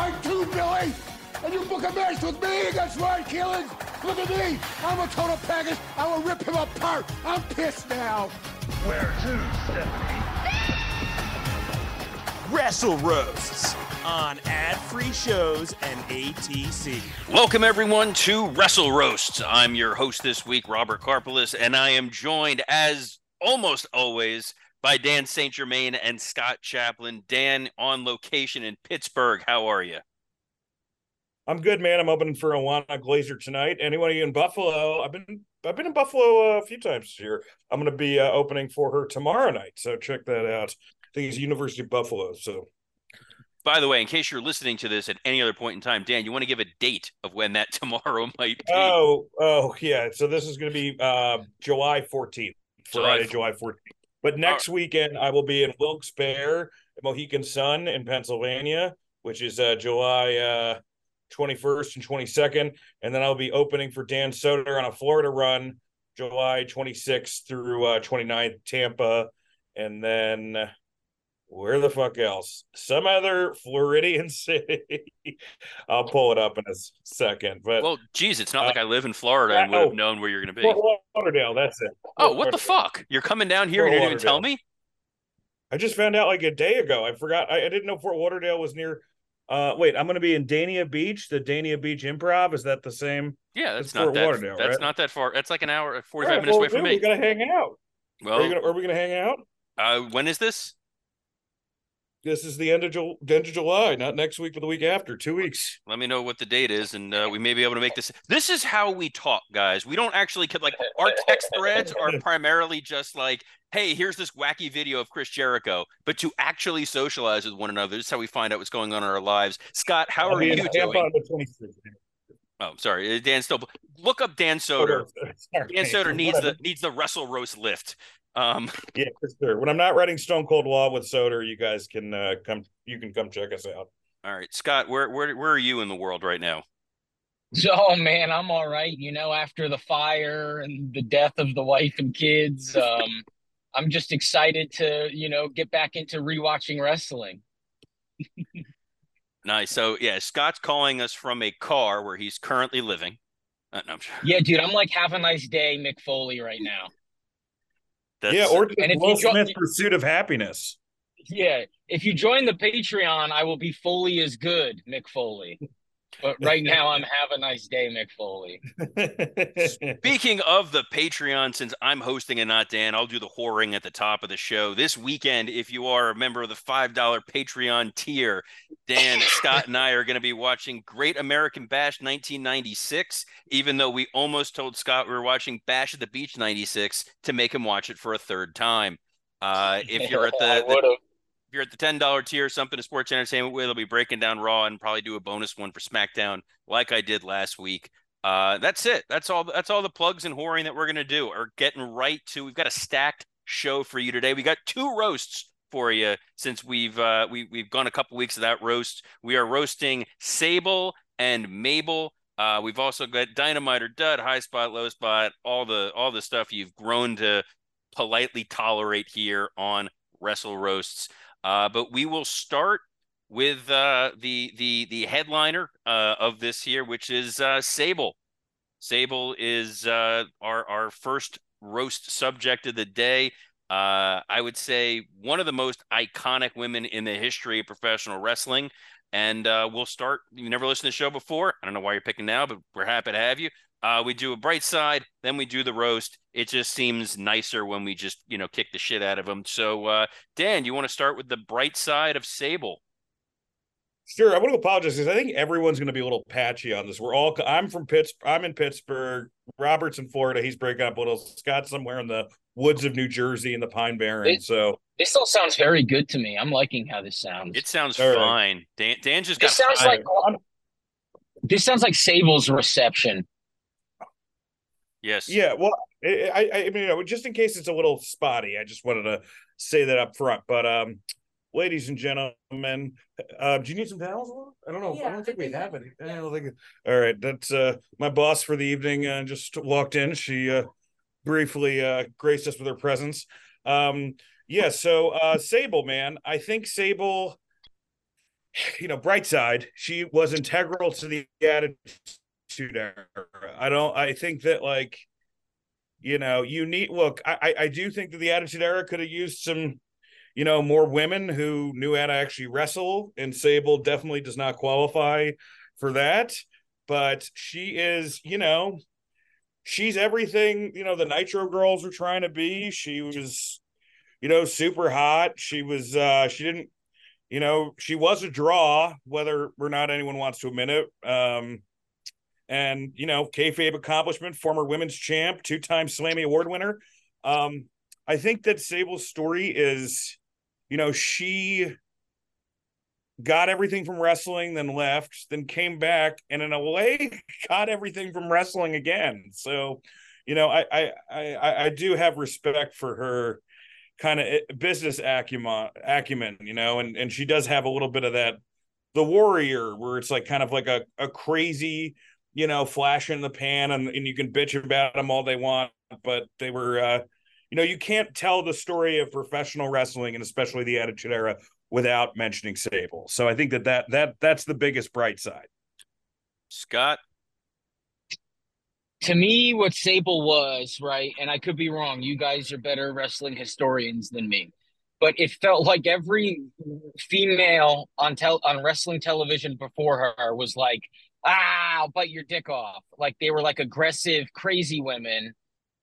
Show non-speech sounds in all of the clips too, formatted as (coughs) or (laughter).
Are too tight too, Billy! And you book a match with me against Ryan Keelan! Look at me! I'm a total package! I will rip him apart! I'm pissed now! Where to, Stephanie? Wrestle Roasts on ad-free shows and ATC. Welcome everyone to Wrestle Roasts. I'm your host this week, Robert Karpolis, and I am joined as almost always by Dan St. Germain and Scott Chaplin. Dan on location in Pittsburgh. How are you? I'm good, man. I'm opening for Ilana Glazer tonight. Anyone in Buffalo? I've been I've been in Buffalo uh, a few times this year. I'm going to be uh, opening for her tomorrow night, so check that out. I think it's University of Buffalo. So, By the way, in case you're listening to this at any other point in time, Dan, you want to give a date of when that (laughs) tomorrow might be? oh, oh, yeah. So this is going to be uh, July 14th, Friday, July 14th. But next weekend, I will be in Wilkes-Barre, Mohegan Sun in Pennsylvania, which is uh, July uh, 21st and 22nd, and then I'll be opening for Dan Soder on a Florida run, July 26th through uh, 29th, Tampa, and then where the fuck else? Some other Floridian (laughs) city. I'll pull it up in a second, but Well, geez, it's not like I live in Florida and would have oh. known where you're going to be. Fort Lauderdale. That's it. Oh, what the fuck? You're coming down here and you didn't even tell me? I just found out like a day ago. I forgot. I, I didn't know Fort Lauderdale was near. Uh, wait, I'm going to be in Dania Beach, the Dania Beach Improv. Is that the same? Yeah, that's not Fort that. Lauderdale, that's right? not that far. That's like an hour, 45 Alright, minutes well, away from me. We're gonna hang out. Well, are, gonna, are we gonna hang out? uh, when is this? This is the end of Ju- end of July, not next week, but the week after. Two weeks. Let me know what the date is, and uh, we may be able to make this. This is how we talk, guys. We don't actually like our text threads are (laughs) primarily just like, "Hey, here's this wacky video of Chris Jericho," but to actually socialize with one another, this is how we find out what's going on in our lives. Scott, how I'll are you doing? on the 26th. Oh, sorry, uh, Dan. Still, look up Dan Soder. (laughs) Dan Soder (laughs) needs the needs the wrestle roast lift. Um, (laughs) Yeah, for sure. When I'm not writing Stone Cold Law with Soder, you guys can uh, come. You can come check us out. all right, Scott, where where where are you in the world right now? (laughs) Oh man, I'm all right. You know, after the fire and the death of the wife and kids, (laughs) um, I'm just excited to, you know, get back into rewatching wrestling. Nice. So yeah, Scott's calling us from a car where he's currently living. Uh, no, I'm sure. Yeah, dude, I'm like, have a nice day, Mick Foley, right now. That's, yeah, or just And if Will you jo- Smith's Pursuit of Happiness. Yeah, if you join the Patreon, I will be fully as good, Mick Foley. But right now, I'm have a nice day, Mick Foley. Speaking of the Patreon, since I'm hosting and not Dan, I'll do the whoring at the top of the show. This weekend, if you are a member of the $5 Patreon tier, Dan, Scott, and I are going to be watching Great American Bash 1996, even though we almost told Scott we were watching Bash at the Beach 96 to make him watch it for a third time. Uh, if you're at the, (laughs) the. If you're at the ten dollar tier, something to sports entertainment with, I'll be breaking down Raw and probably do a bonus one for SmackDown, like I did last week. Uh, that's it. That's all. That's all the plugs and whoring that we're gonna do. Are getting right to. We've got a stacked show for you today. We got two roasts for you since we've uh, we we've gone a couple weeks of that roast. We are roasting Sable and Mabel. Uh, we've also got Dynamite or Dud, High Spot, Low Spot, all the all the stuff you've grown to politely tolerate here on Wrestle Roasts. Uh, but we will start with uh, the the the headliner uh, of this here, which is uh, Sable. Sable is uh, our our first roast subject of the day. Uh, I would say one of the most iconic women in the history of professional wrestling. And we'll start. You never listened to the show before. I don't know why you're picking now, but we're happy to have you. Uh, we do a bright side, then we do the roast. It just seems nicer when we just, you know, kick the shit out of them. So, uh, Dan, you want to start with the bright side of Sable? Sure, I want to apologize because I think everyone's going to be a little patchy on this. We're all. I'm from Pitts. I'm in Pittsburgh. Robert's in Florida. He's breaking up a little. Scott's somewhere in the woods of New Jersey in the Pine Barrens. It- so This all sounds very good to me. I'm liking how this sounds. It sounds All right. fine. Dan, Dan just this got sounds like fired. this sounds like Sable's reception. Yes. Yeah, well, I, I, I mean, you know, just in case it's a little spotty, I just wanted to say that up front. But, um, ladies and gentlemen, uh, do you need some towels? I don't know. Yeah, I don't think we have any. I don't think. All right, that's uh, my boss for the evening. Uh, just walked in. She uh, briefly uh, graced us with her presence. Um, yeah. So, uh, Sable, man, I think Sable. You know, bright side, she was integral to the attitude era. I don't. I think that like you know, you need look, I I do think that the Attitude Era could have used some, you know, more women who knew how to actually wrestle, and Sable definitely does not qualify for that. But she is, you know, she's everything, you know, the Nitro girls were trying to be. She was, you know, super hot. She was uh she didn't you know, she was a draw, whether or not anyone wants to admit it. Um, and you know, kayfabe accomplishment, former women's champ, two-time Slammy Award winner. Um, I think that Sable's story is, you know, she got everything from wrestling, then left, then came back, and in a way, (laughs) got everything from wrestling again. So, you know, I I I, I do have respect for her kind of business acumen, acumen, you know, and and she does have a little bit of that the warrior where it's like kind of like a, a crazy you know, flash in the pan and, and you can bitch about them all they want, but they were, uh, you know, you can't tell the story of professional wrestling and especially the Attitude Era without mentioning Sable. So I think that that that that's the biggest bright side. Scott. To me, what Sable was, right, and I could be wrong. You guys are better wrestling historians than me. But it felt like every female on tel- on wrestling television before her was like ah, I'll bite your dick off. Like they were like aggressive, crazy women.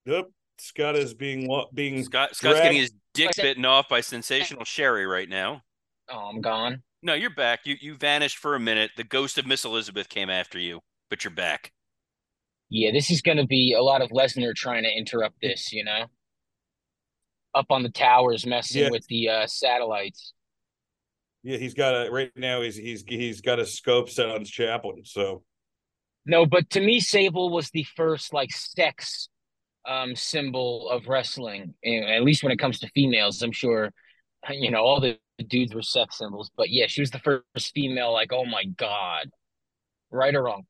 Yep. Scott is being being Scott Scott's getting his dick bitten off by sensational Sherri right now. Oh, I'm gone. No, you're back. You you vanished for a minute. The ghost of Miss Elizabeth came after you, but you're back. Yeah, this is going to be a lot of Lesnar trying to interrupt this. You know, up on the towers, messing Yeah. with the uh, satellites. Yeah, he's got a right now. He's he's he's got a scope set on Chaplin. So No, but to me, Sable was the first like sex um symbol of wrestling. At least when it comes to females, I'm sure you know all the dudes were sex symbols. But yeah, she was the first female. Like, oh my god, right or wrong?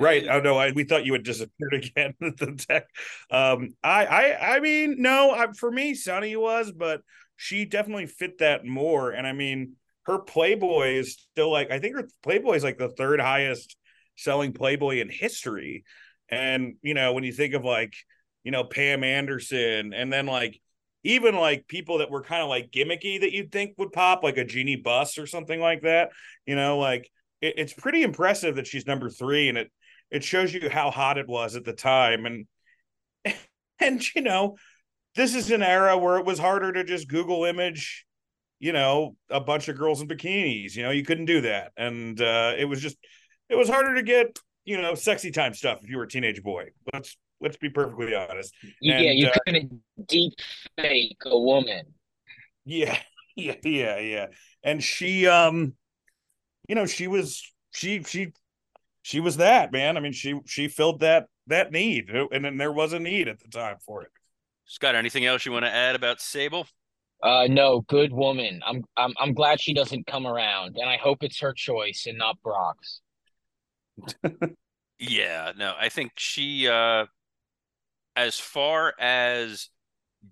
right. Oh no, I, we thought you had disappeared (laughs) again at the tech. Um, I I I mean, no, I, for me, Sunny was, but she definitely fit that more. And I mean, her Playboy is still like I think her Playboy is like the third highest selling Playboy in history. And you know, when you think of like, you know, Pam Anderson, and then like even like people that were kind of like gimmicky that you'd think would pop, like a Jeanie Buss or something like that. You know, like it, it's pretty impressive that she's number three, and it it shows you how hot it was at the time. And (laughs) and you know, this is an era where it was harder to just Google image, you know, a bunch of girls in bikinis. You know, you couldn't do that, and uh, it was just it was harder to get you know sexy time stuff if you were a teenage boy. Let's let's be perfectly honest. yeah, And, you uh, couldn't deep fake a woman. Yeah, (laughs) yeah, yeah, yeah. And she, um, you know, she was she she she was that man. I mean, she she filled that that need, and then there was a need at the time for it. Scott, anything else you want to add about Sable? Uh, no, good woman. I'm I'm I'm glad she doesn't come around, and I hope it's her choice and not Brock's. (laughs) Yeah, no, I think she uh as far as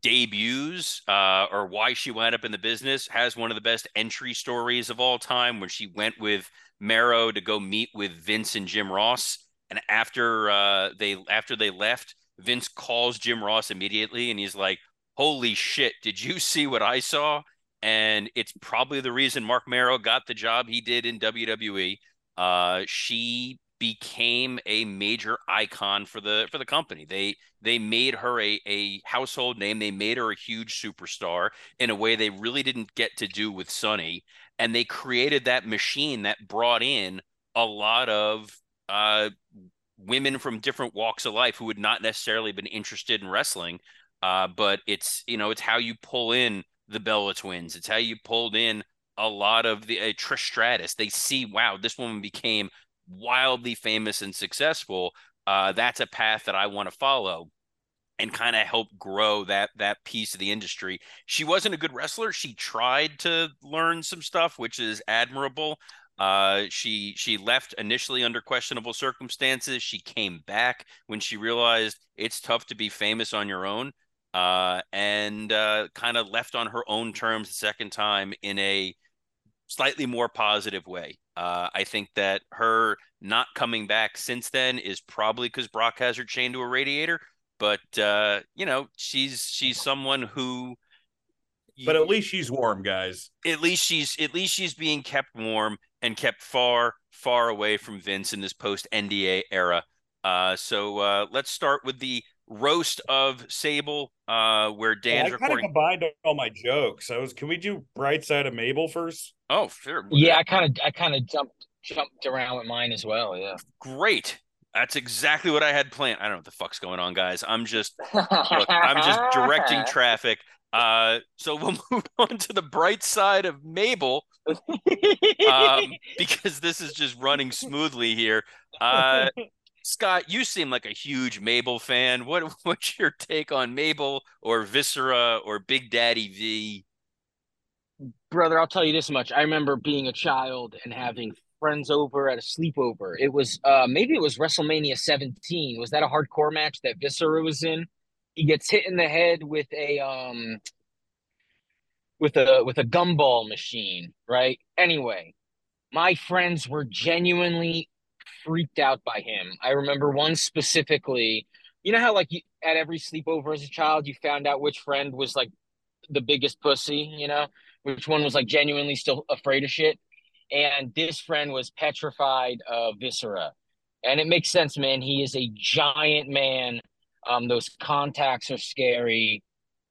debuts uh or why she wound up in the business has one of the best entry stories of all time when she went with Mero to go meet with Vince and Jim Ross and after uh they after they left Vince calls Jim Ross immediately and he's like holy shit did you (laughs) see what I saw and it's probably the reason Marc Mero got the job he did in WWE uh she became a major icon for the for the company. They they made her a a household name. They made her a huge superstar in a way they really didn't get to do with Sunny. And they created that machine that brought in a lot of uh, women from different walks of life who had not necessarily been interested in wrestling. Uh, but it's you know it's how you pull in the Bella twins. It's how you pulled in a lot of the uh, Trish Stratus. They see, wow, this woman became wildly famous and successful. Uh, that's a path that I want to follow and kind of help grow that that piece of the industry. She wasn't a good wrestler. She tried to learn some stuff, which is admirable. Uh, she she left initially under questionable circumstances. She came back when she realized it's tough to be famous on your own, uh, and uh, kind of left on her own terms the second time in a slightly more positive way. Uh, I think that her not coming back since then is probably because Brock has her chained to a radiator. But uh, you know, she's she's someone who. But at least she's warm, guys. At least she's at least she's being kept warm and kept far far away from Vince in this post NDA era. Uh, so uh, let's start with the roast of Sable, uh, where Dan's I recording. kind of combined all my jokes. I was. Can we do Bright Side of Mabel first? Oh, sure. Yeah, I kind of I kind of jumped jumped around with mine as well. Yeah. Great. That's exactly what I had planned. I don't know what the fuck's going on, guys. I'm just look, I'm just (laughs) directing traffic. Uh, so we'll (laughs) move on to the bright side of Mabel, um, (laughs) because this is just running smoothly here. Uh, Scott, you seem like a huge Mabel fan. What (laughs) what's your take on Mabel or Viscera or Big Daddy V? Brother, I'll tell you this much. I remember being a child and having friends over at a sleepover. It was uh maybe it was WrestleMania 17. Was that a hardcore match that Viscera was in? He gets hit in the head with a um with a with a gumball machine, right? Anyway, my friends were genuinely freaked out by him. I remember one specifically. You know how like you, at every sleepover as a child you found out which friend was like the biggest pussy, you know? Which one was like genuinely still afraid of shit? and this friend was petrified of viscera and it makes sense man he is a giant man um those contacts are scary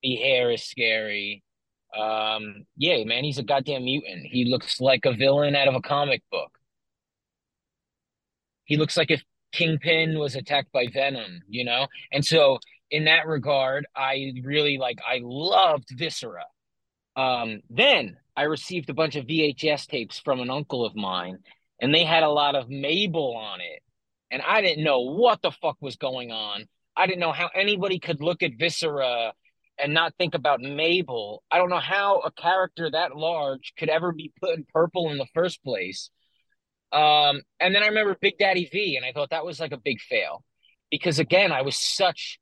the hair is scary um yeah man he's a goddamn mutant he looks like a villain out of a comic book he looks like if kingpin was attacked by venom you know and so in that regard i really like i loved viscera um then I received a bunch of VHS tapes from an uncle of mine, and they had a lot of Mabel on it. And I didn't know what the fuck was going on. I didn't know how anybody could look at Viscera and not think about Mabel. I don't know how a character that large could ever be put in purple in the first place. Um, and then I remember Big Daddy V, and I thought that was like a big fail because again, I was such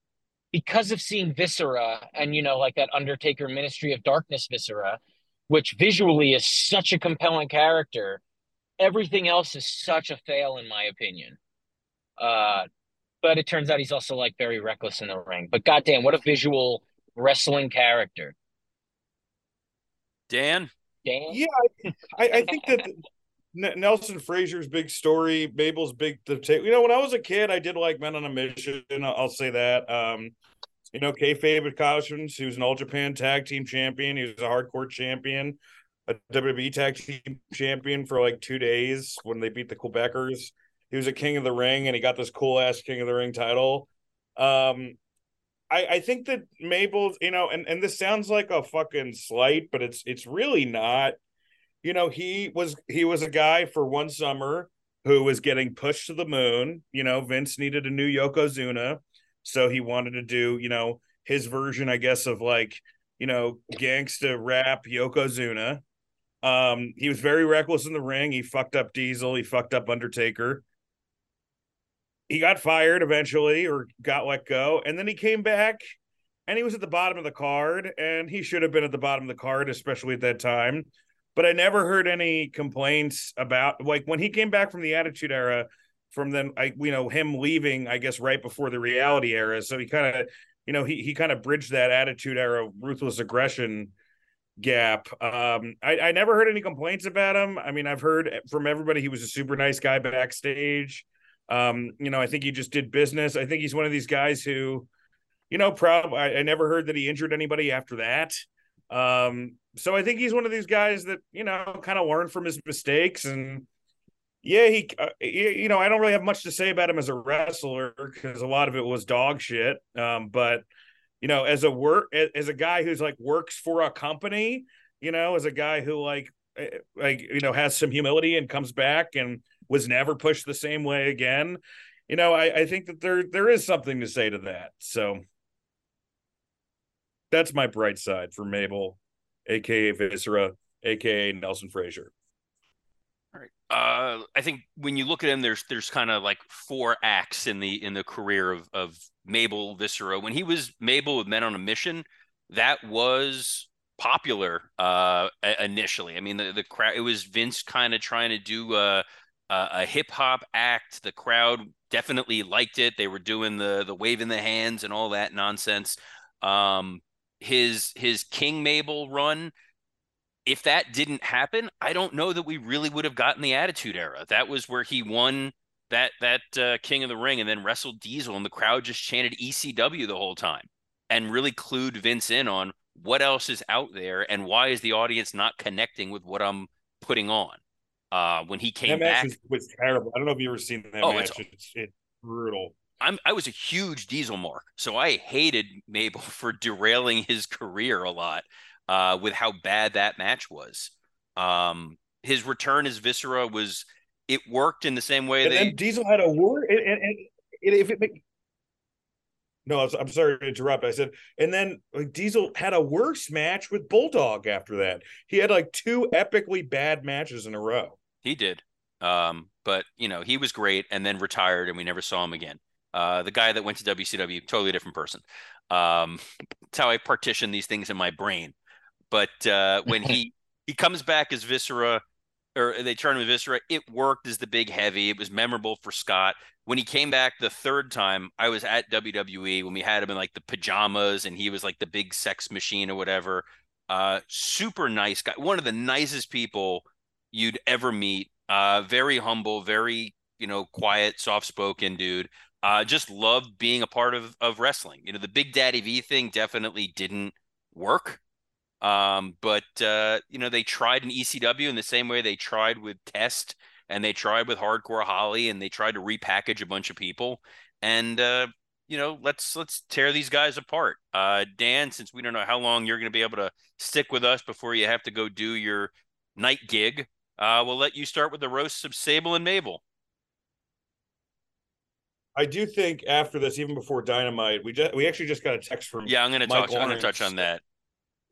because of seeing Viscera and you know, like that Undertaker Ministry of Darkness Viscera which visually is such a compelling character. Everything else is such a fail, in my opinion. Uh, but it turns out he's also like very reckless in the ring. But goddamn, what a visual wrestling character. Dan? Dan? Yeah, I, I think that Nelson Frazier's big story, Mabel's big. The you know, when I was a kid, I did like Men on a Mission. I'll say that. Um, you know, kayfabe accomplishments. He was an All Japan Tag Team Champion. He was a Hardcore Champion, a WWE Tag Team Champion for like two days when they beat the Quebecers. He was a King of the Ring, and he got this cool ass King of the Ring title. Um, I I think that Mabel, you know, and and this sounds like a fucking slight, but it's it's really not. You know, he was he was a guy for one summer who was getting pushed to the moon. You know, Vince needed a new Yokozuna so he wanted to do, you know, his version, I guess, of like, you know, gangsta rap Yokozuna. Um, he was very reckless in the ring. He fucked up Diesel. He fucked up Undertaker. He got fired eventually or got let go. And then he came back and he was at the bottom of the card. And he should have been at the bottom of the card, especially at that time. But I never heard any complaints about like when he came back from the Attitude Era from then I you know him leaving I guess right before the reality era so he kind of you know he he kind of bridged that attitude era ruthless aggression gap um I, I never heard any complaints about him I mean I've heard from everybody he was a super nice guy backstage um you know I think he just did business I think he's one of these guys who you know probably I, I never heard that he injured anybody after that um so I think he's one of these guys that you know kind of learned from his mistakes and yeah, he, uh, you know, I don't really have much to say about him as a wrestler because a lot of it was dog shit. Um, but you know, as a work as a guy who's like works for a company, you know, as a guy who like eh, like you know has some humility and comes back and was never pushed the same way again. You know, I, I think that there there is something to say to that. So that's my bright side for Mabel, aka Viscera, aka Nelson Frazier. All right. Uh, I think when you look at him, there's there's kind of like four acts in the in the career of of Mabel Viscera. When he was Mabel with Men on a Mission, that was popular uh initially. I mean, the the crowd it was Vince kind of trying to do a a, a hip hop act. The crowd definitely liked it. They were doing the the waving the hands and all that nonsense. Um, his his King Mabel run if that didn't happen, I don't know that we really would have gotten the Attitude Era. That was where he won that that uh, King of the Ring and then wrestled Diesel, and the crowd just chanted ECW the whole time and really clued Vince in on what else is out there and why is the audience not connecting with what I'm putting on. Uh, when he came that back, was, was, terrible. I don't know if you ever seen that oh, match. It's, it's, it's brutal. I'm I was a huge Diesel mark, so I hated Mabel (laughs) for derailing his career a lot uh, with how bad that match was. Um, his return as Viscera was it worked in the same way and they Diesel had a war. and, and, and if it no, I'm sorry to interrupt. I said, and then like, Diesel had a worse match with Bulldog after that. He had like two epically bad matches in a row. He did. Um, but you know, he was great and then retired and we never saw him again. Uh, the guy that went to WCW, totally different person. Um, that's how I partition these things in my brain. But uh, when he (laughs) he comes back as Viscera, or they turned him to Viscera, it worked as the big heavy. It was memorable for Scott. When he came back the third time, I was at WWE when we had him in like the pajamas and he was like the big sex machine or whatever. Uh, super nice guy, one of the nicest people you'd ever meet. Uh, very humble, very you know quiet, soft spoken dude. Uh, just loved being a part of of wrestling. You know, the Big Daddy V thing definitely didn't work. Um, but uh, you know, they tried in ECW in the same way they tried with Test and they tried with Hardcore Holly and they tried to repackage a bunch of people. And uh, you know, let's let's tear these guys apart. Uh, Dan, since we don't know how long you're going to be able to stick with us before you have to go do your night gig, uh, we'll let you start with the roasts of Sable and Mabel. I do think after this, even before Dynamite, we just we actually just got a text from yeah. I'm going to talk. I'm going to touch on that.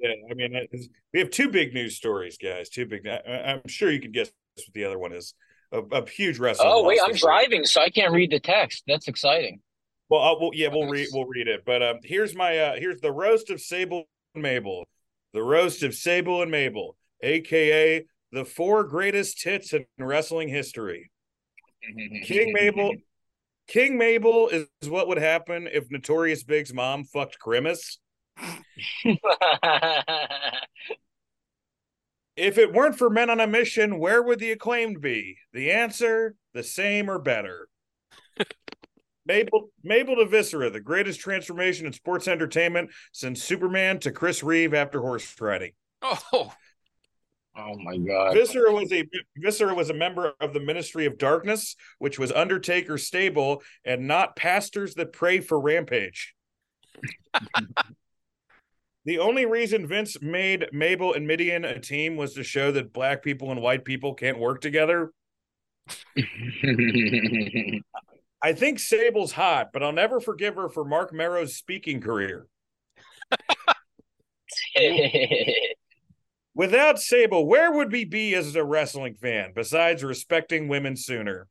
Yeah, I mean, we have two big news stories, guys. Two big. I'm sure you can guess what the other one is. A, a huge wrestling. Oh wait, I'm driving, so I can't read the text. That's exciting. Well, uh, well yeah, we'll read we'll read it. But um, here's my uh, here's the roast of Sable and Mabel, the roast of Sable and Mabel, aka the four greatest tits in wrestling history. King Mabel, (laughs) King Mabel is what would happen if Notorious Big's mom fucked Grimace. If it weren't for men on a mission, where would the acclaimed be? The answer: the same or better. Mabel Mabel to Viscera, the greatest transformation in sports entertainment since Superman to Chris Reeve after horse riding. Oh, oh my God! Viscera was a Viscera was a member of the Ministry of Darkness, which was Undertaker stable and not pastors that pray for Rampage. (laughs) The only reason Vince made Mabel and Mideon a team was to show that black people and white people can't work together. (laughs) I think Sable's hot, but I'll never forgive her for Marc Mero's speaking career. (laughs) Without Sable, where would we be as a wrestling fan besides respecting women sooner?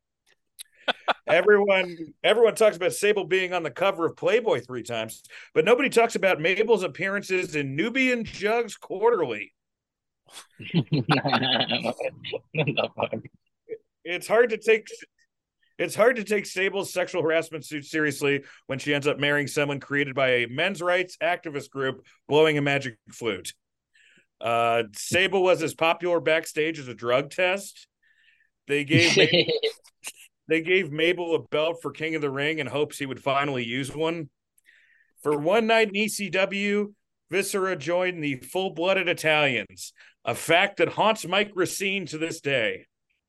Everyone everyone talks about Sable being on the cover of Playboy three times, but nobody talks about Mabel's appearances in Nubian Jugs Quarterly. it's hard to take it's hard to take Sable's sexual harassment suit seriously when she ends up marrying someone created by a men's rights activist group blowing a magic flute. Uh, Sable was as popular backstage as a drug test. They gave (laughs) they gave Mabel a belt for King of the Ring in hopes he would finally use one. For one night in ECW, Viscera joined the full blooded Italians, a fact that haunts Mike Racine to this day.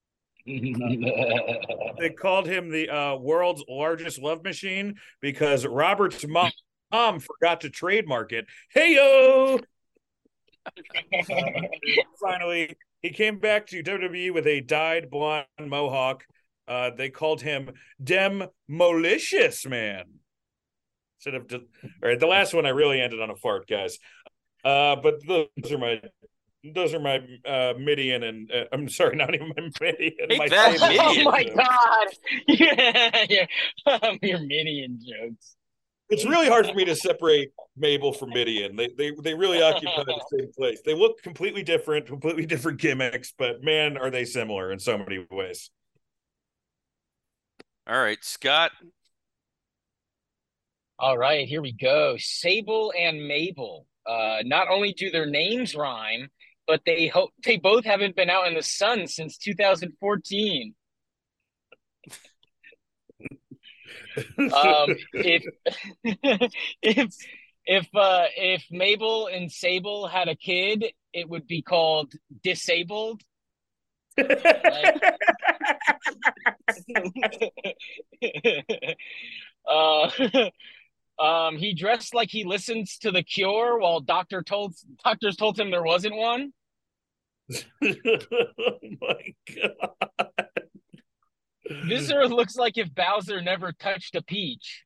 (laughs) they called him the uh, world's largest love machine because Robert's mom mom forgot to trademark it. Hey yo! (laughs) finally, he came back to WWE with a dyed blonde mohawk. Uh, they called him Dem Malicious Man. Instead of, all right, the last one I really ended on a fart, guys. Uh, but those are my those are my uh, Mideon and uh, I'm sorry, not even my Mideon. Take my that, favorite Oh my jokes. god! (laughs) Yeah, yeah. Um, (laughs) your Mideon jokes. It's really hard for me to separate Mabel from Mideon. They they they really occupy the same place. They look completely different, completely different gimmicks, but man, are they similar in so many ways. All right, Scott. All right, here we go. Sable and Mabel. Uh, not only do their names rhyme, but they hope they both haven't been out in the sun since 2014. (laughs) Um, if (laughs) if if uh, if Mabel and Sable had a kid, it would be called Disabled. (laughs) uh, (laughs) um, he dressed like he listens to The Cure, while doctor told doctors told him there wasn't one. oh (laughs) my god. Viscera looks like if Bowser never touched a peach.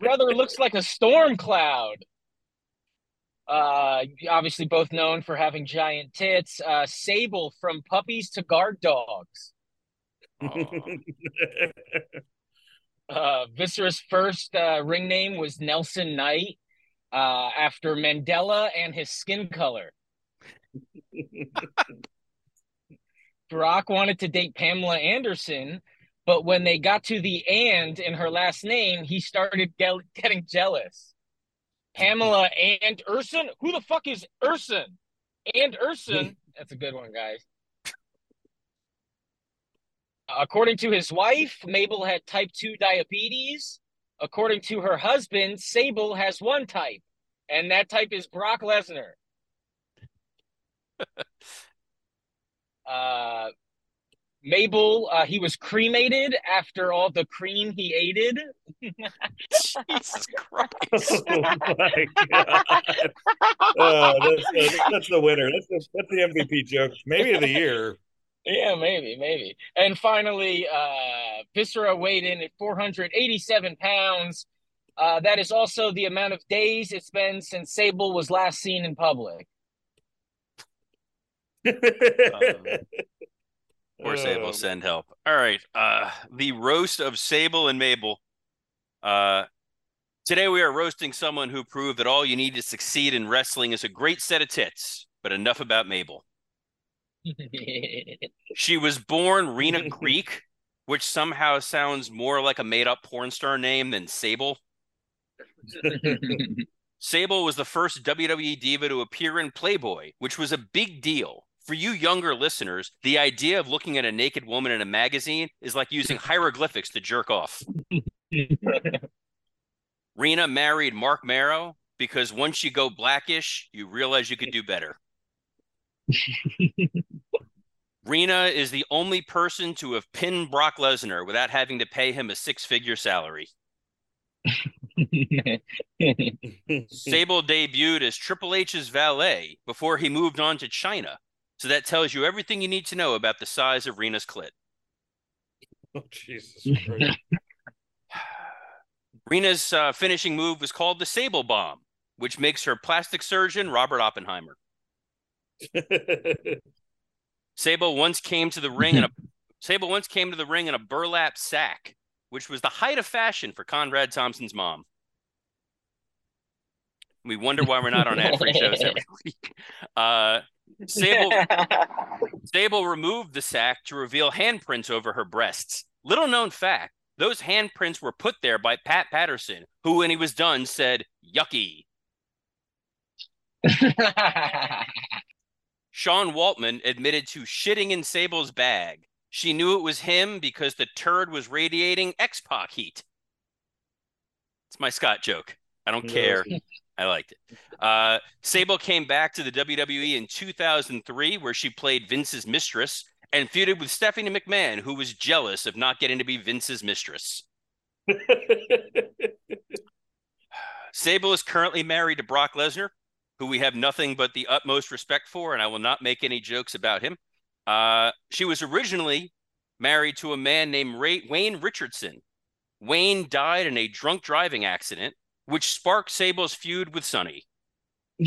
Brother looks like a storm cloud. Uh, obviously both known for having giant tits. Uh, Sable from puppies to guard dogs. (laughs) Uh, Viscera's first uh, ring name was Nelson Knight, uh, after Mandela and his skin color. (laughs) Brock wanted to date Pamela Anderson, but when they got to the and in her last name, he started gel- (laughs) getting jealous. Pamela and Urson? Who the fuck is Urson? And Urson? (laughs) That's a good one, guys. According to his wife, Mabel had type 2 diabetes. According to her husband, Sable has one type, and that type is Brock Lesnar. (laughs) uh, Mabel, uh, he was cremated after all the cream he aided. (laughs) Jesus Christ. (laughs) oh my god. Oh, that's, the, that's the winner. That's the, that's the MVP joke. Maybe of the year. Yeah, maybe, maybe. And finally, uh, Viscera weighed in at 487 pounds. Uh, that is also the amount of days it's been since Sable was last seen in public. (laughs) Poor Sable, send help. All right. Uh the roast of Sable and Mabel. Uh today we are roasting someone who proved that all you need to succeed in wrestling is a great set of tits. But enough about Mabel. (laughs) She was born Rena (laughs) Greek, which somehow sounds more like a made-up porn star name than Sable. (laughs) Sable was the first WWE diva to appear in Playboy, which was a big deal. For you younger listeners, the idea of looking at a naked woman in a magazine is like using hieroglyphics to jerk off. (laughs) Rena married Marc Mero because once you go blackish, you realize you could do better. (laughs) Rena is the only person to have pinned Brock Lesnar without having to pay him a six figure salary. (laughs) Sable debuted as Triple H's valet before he moved on to China. So that tells you everything you need to know about the size of Rena's clit. (laughs) Oh, Jesus Christ. (laughs) Rena's uh, finishing move was called the Sable Bomb, which makes her plastic surgeon Robert Oppenheimer. (laughs) Sable once came to the ring in a Sable once came to the ring in a burlap sack, which was the height of fashion for Conrad Thompson's mom. We wonder why we're not on ad-free shows every week. Uh, Sable (laughs) Sable removed the sack to reveal handprints over her breasts. Little known fact: those handprints were put there by Pat Patterson, who, when he was done, said "yucky." (laughs) Sean Waltman admitted to shitting in Sable's bag. She knew it was him because the turd was radiating X Pac heat. It's my Scott joke. I don't care. I liked it. Uh, Sable came back to the WWE in 2003, where she played Vince's mistress and feuded with Stephanie McMahon, who was jealous of not getting to be Vince's mistress. (laughs) Sable is currently married to Brock Lesnar, who we have nothing but the utmost respect for, and I will not make any jokes about him. Uh, she was originally married to a man named Ray- Wayne Richardson. Wayne died in a drunk driving accident, which sparked Sable's feud with Sunny. (laughs)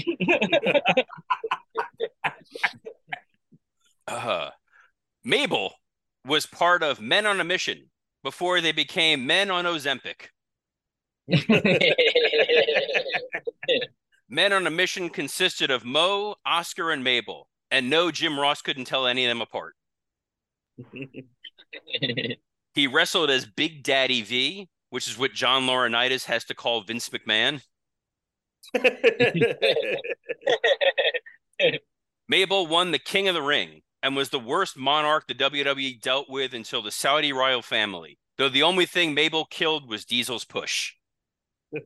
uh, Mabel was part of Men on a Mission before they became Men on Ozempic. (laughs) Men on a Mission consisted of Mo, Oscar, and Mabel, and no, Jim Ross couldn't tell any of them apart. (laughs) He wrestled as Big Daddy V, which is what John Laurinaitis has to call Vince McMahon. (laughs) Mabel won the King of the Ring and was the worst monarch the WWE dealt with until the Saudi royal family, though the only thing Mabel killed was Diesel's push. (laughs)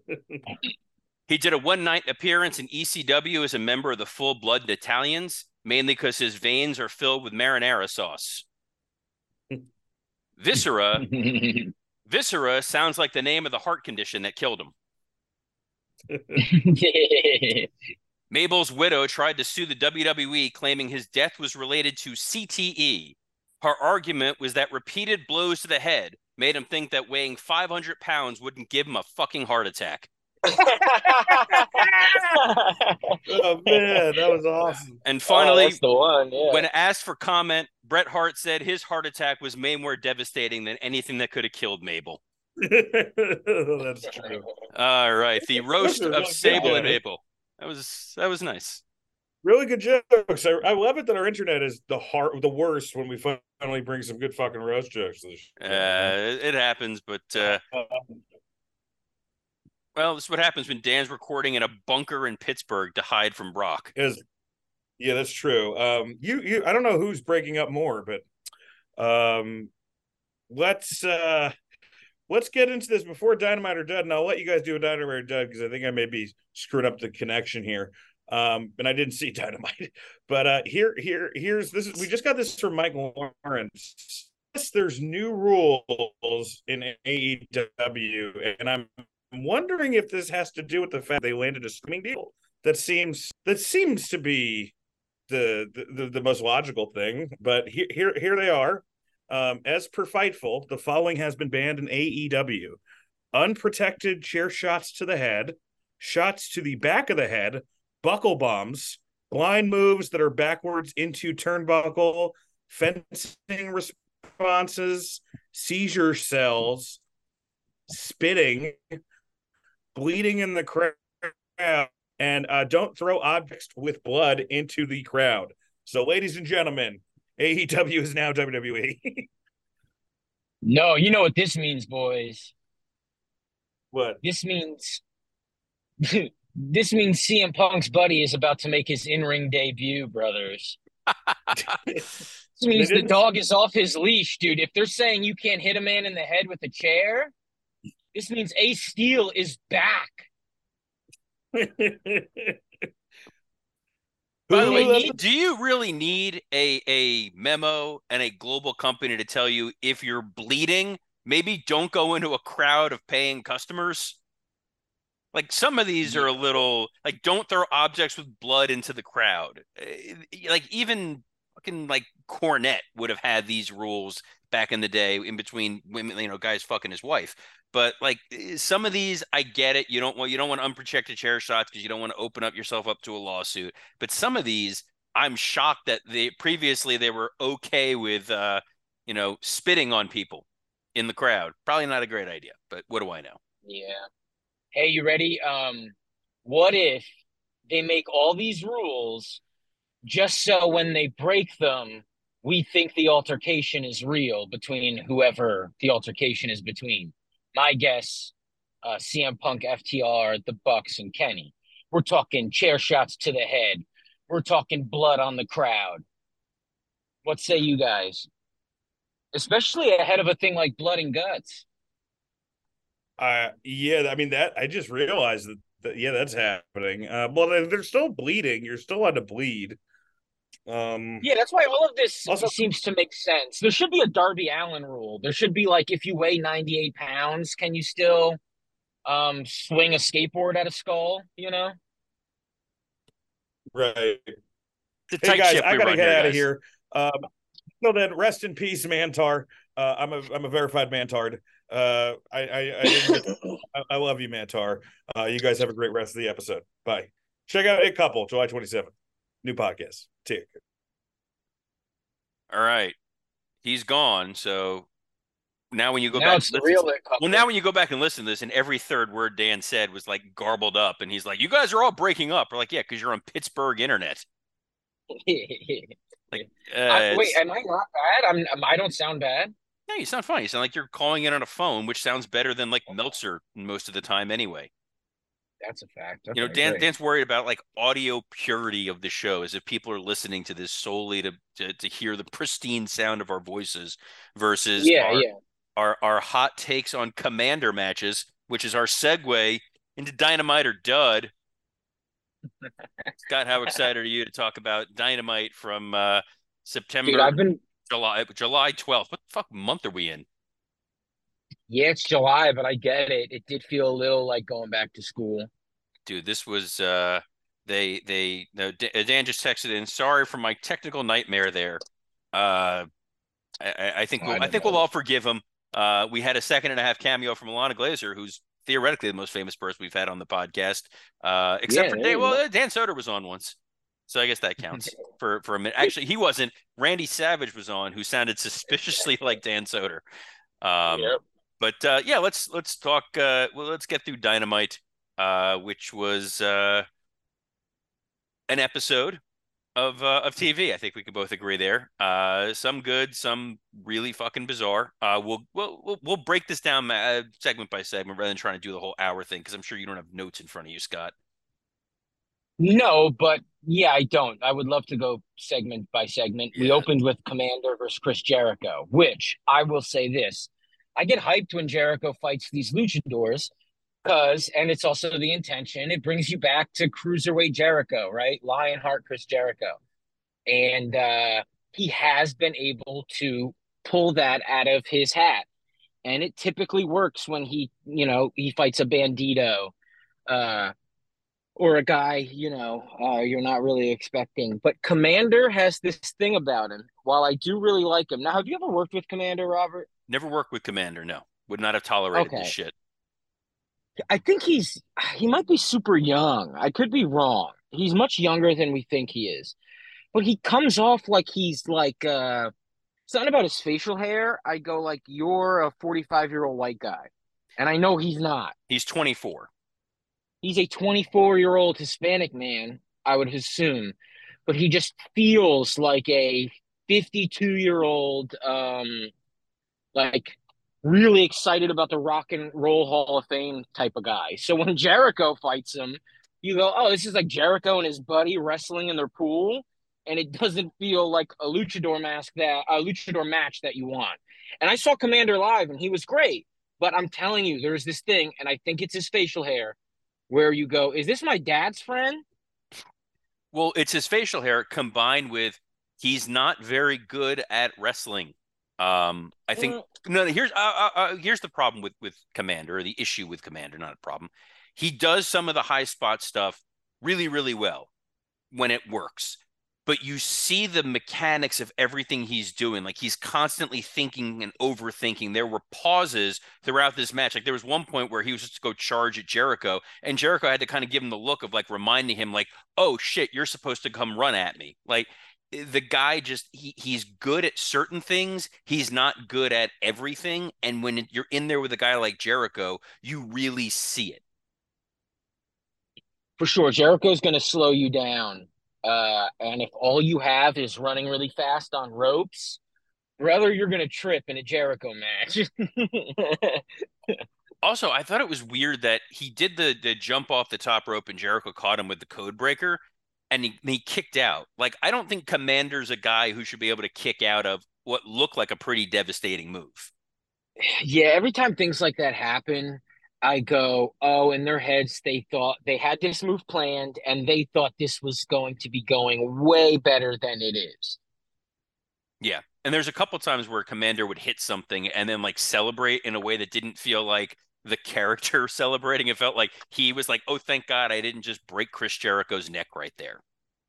he did a one night appearance in ECW as a member of the full blooded Italians, mainly because his veins are filled with marinara sauce. (laughs) Viscera, Viscera sounds like the name of the heart condition that killed him. (laughs) Mabel's widow tried to sue the WWE, claiming his death was related to CTE. Her argument was that repeated blows to the head made him think that weighing 500 pounds wouldn't give him a fucking heart attack. Oh man, that was awesome. And finally, oh, the one. Yeah. when asked for comment, Bret Hart said his heart attack was way more devastating than anything that could have killed Mabel. (laughs) that's true. All right, the (laughs) roast of really Sable good. and Mabel. That was that was nice. Really good jokes. I, I love it that our internet is the heart, the worst when we finally bring some good fucking roast jokes. To the show. Uh, it happens, but uh, well, this is what happens when Dan's recording in a bunker in Pittsburgh to hide from Brock. is yeah, that's true. Um, you you I don't know who's breaking up more, but um, let's uh let's get into this before Dynamite or Dud, and I'll let you guys do a Dynamite or Dud because I think I may be screwing up the connection here. Um, and I didn't see (laughs) Dynamite, but uh, here here here's this. Is, we just got this from Mike Lawrence. Yes, there's new rules in AEW, and I'm wondering if this has to do with the fact they landed a streaming deal that seems that seems to be the the, the most logical thing. But here here here they are. Um, as per Fightful, the following has been banned in AEW: unprotected chair shots to the head, shots to the back of the head, buckle bombs, blind moves that are backwards into turnbuckle, fencing responses, seizure sells, spitting, bleeding in the crowd, and uh, don't throw objects with blood into the crowd. So, ladies and gentlemen, AEW is now WWE. (laughs) no, you know what this means, boys. what? This means (laughs) this means CM Punk's buddy is about to make his in-ring debut, brothers. (laughs) This means the dog is off his leash, dude. If they're saying you can't hit a man in the head with a chair, this means Ace Steel is back. (laughs) By the way, do you really need a a memo and a global company to tell you if you're bleeding, maybe don't go into a crowd of paying customers? Like some of these are a little like don't throw objects with blood into the crowd. Eh, Like even fucking like Cornette would have had these rules back in the day in between women, you know, guys fucking his wife. But like some of these, I get it. You don't want you don't want unprotected chair shots because you don't want to open up yourself up to a lawsuit. But some of these, I'm shocked that they previously they were okay with uh, you know, spitting on people in the crowd. Probably not a great idea, but what do I know? Yeah. Hey, you ready? Um, what if they make all these rules just so when they break them, we think the altercation is real between whoever the altercation is between? My guess, uh, CM Punk, FTR, the Bucks, and Kenny. We're talking chair shots to the head. We're talking blood on the crowd. What say you guys? Especially ahead of a thing like blood and guts. Uh, yeah, I mean that I just realized that, that yeah, that's happening. Uh, well, they're- still bleeding. You're still allowed to bleed. Um, Yeah, that's why all of this Also- seems to make sense. There should be a Darby Allin rule. There should be like if you weigh 98 pounds, can you still um swing a skateboard at a skull, you know? right. Hey guys, I gotta run get out of here. Um, so then, rest in peace, Mantar. Uh, I'm a I'm a verified Mantard. Uh, I I I, didn't get- (coughs) I, I love you, Mantar. Uh, you guys have a great rest of the episode. Bye. Check out a couple July 27th. New podcast. Tick. All right, he's gone. So now when you go now back, it's the listen- real well, now when you go back and listen to this, and every third word Dan said was like garbled up, and he's like, "You guys are all breaking up." We're like, "Yeah, because you're on Pittsburgh internet." (laughs) Uh, I- wait, am I not bad? I'm, I'm I don't sound bad. no, you sound fine. You sound like you're calling in on a phone, which sounds better than like Meltzer most of the time, anyway. That's a fact. you know, Dan great. Dan's worried about like audio purity of the show, as if people are listening to this solely to to, to hear the pristine sound of our voices versus yeah, our, yeah. our our hot takes on commander matches, which is our segue into Dynamite or Dud. (laughs) Scott, how excited are you to talk about Dynamite from uh, September, Dude, I've been July, July twelfth? What the fuck month are we in? Yeah, it's July, but I get it. It did feel a little like going back to school. dude this was uh they they no dan just texted in sorry for my technical nightmare there uh i i I think I we'll, I, don't think know. we'll all forgive him uh we had a second and a half cameo from Ilana Glazer who's theoretically the most famous person we've had on the podcast uh except Yeah, for Dan, well Dan Soder was on once so I guess that counts (laughs) for for a minute actually he wasn't Randy Savage was on who sounded suspiciously (laughs) like Dan Soder um Yep. But uh, yeah, let's let's talk. Uh, well, let's get through Dynamite, uh, which was uh, an episode of uh, of TV. I think we can both agree there. Uh, some good, some really fucking bizarre. Uh, we'll we'll we'll, we'll break this down uh, segment by segment rather than trying to do the whole hour thing because I'm sure you don't have notes in front of you, Scott. No, but yeah, I don't. I would love to go segment by segment. We opened with Commander versus Chris Jericho, which I will say this. I get hyped when Jericho fights these luchadors because, and it's also the intention, it brings you back to Cruiserweight Jericho, right? Lionheart Chris Jericho. And uh, he has been able to pull that out of his hat. And it typically works when he, you know, he fights a bandito. Uh, or a guy you know uh, you're not really expecting. But Commander has this thing about him. While I do really like him, now have you ever worked with Commander Robert? Never worked with Commander. No, would not have tolerated this shit. I think he's he might be super young. I could be wrong. He's much younger than we think he is, but he comes off like he's like uh, something about his facial hair. I go like you're a 45 year old white guy, and I know he's not. He's 24. he's a 24 year old Hispanic man, I would assume, but he just feels like a 52 year old, um, like really excited about the Rock and Roll Hall of Fame type of guy. So when (laughs) Jericho fights him, you go, oh, this is like Jericho and his buddy wrestling in their pool. And it (laughs) doesn't feel like a luchador mask that a luchador match that you want. And I saw Commander live and he was great. But I'm telling you, there's this thing, and I think it's his facial hair where you go, is this my dad's friend? Well, it's his facial hair combined with he's not very good at wrestling. Um, I think no. Here's uh, uh, uh, here's the problem with with Commander, or the issue with Commander, not a problem. He does some of the high spot stuff really, really well when it works, but you see the mechanics of everything he's doing. Like he's constantly thinking and overthinking. There were pauses throughout this match. Like there was one point where he was just to go charge at Jericho, and Jericho had to kind of give him the look of like reminding him, like, "Oh shit, you're supposed to come run at me." Like the guy just he he's good at certain things he's not good at everything and when you're in there with a guy like jericho you really see it For sure. Jericho's going to slow you down. Uh, and if all you have is running really fast on ropes, brother, you're going to trip in a Jericho match. (laughs) also i thought it was weird that he did the the jump off the top rope and jericho caught him with the code breaker and he, he kicked out like i don't think commander's a guy who should be able to kick out of what looked like a pretty devastating move yeah, every time things like that happen, I go, oh, in their heads, they thought they had this move planned and they thought this was going to be going way better than it is. Yeah. And there's a couple times where Commander would hit something and then like celebrate in a way that didn't feel like the character (laughs) celebrating. It felt like he was like, oh, thank God I didn't just break Chris Jericho's neck right there.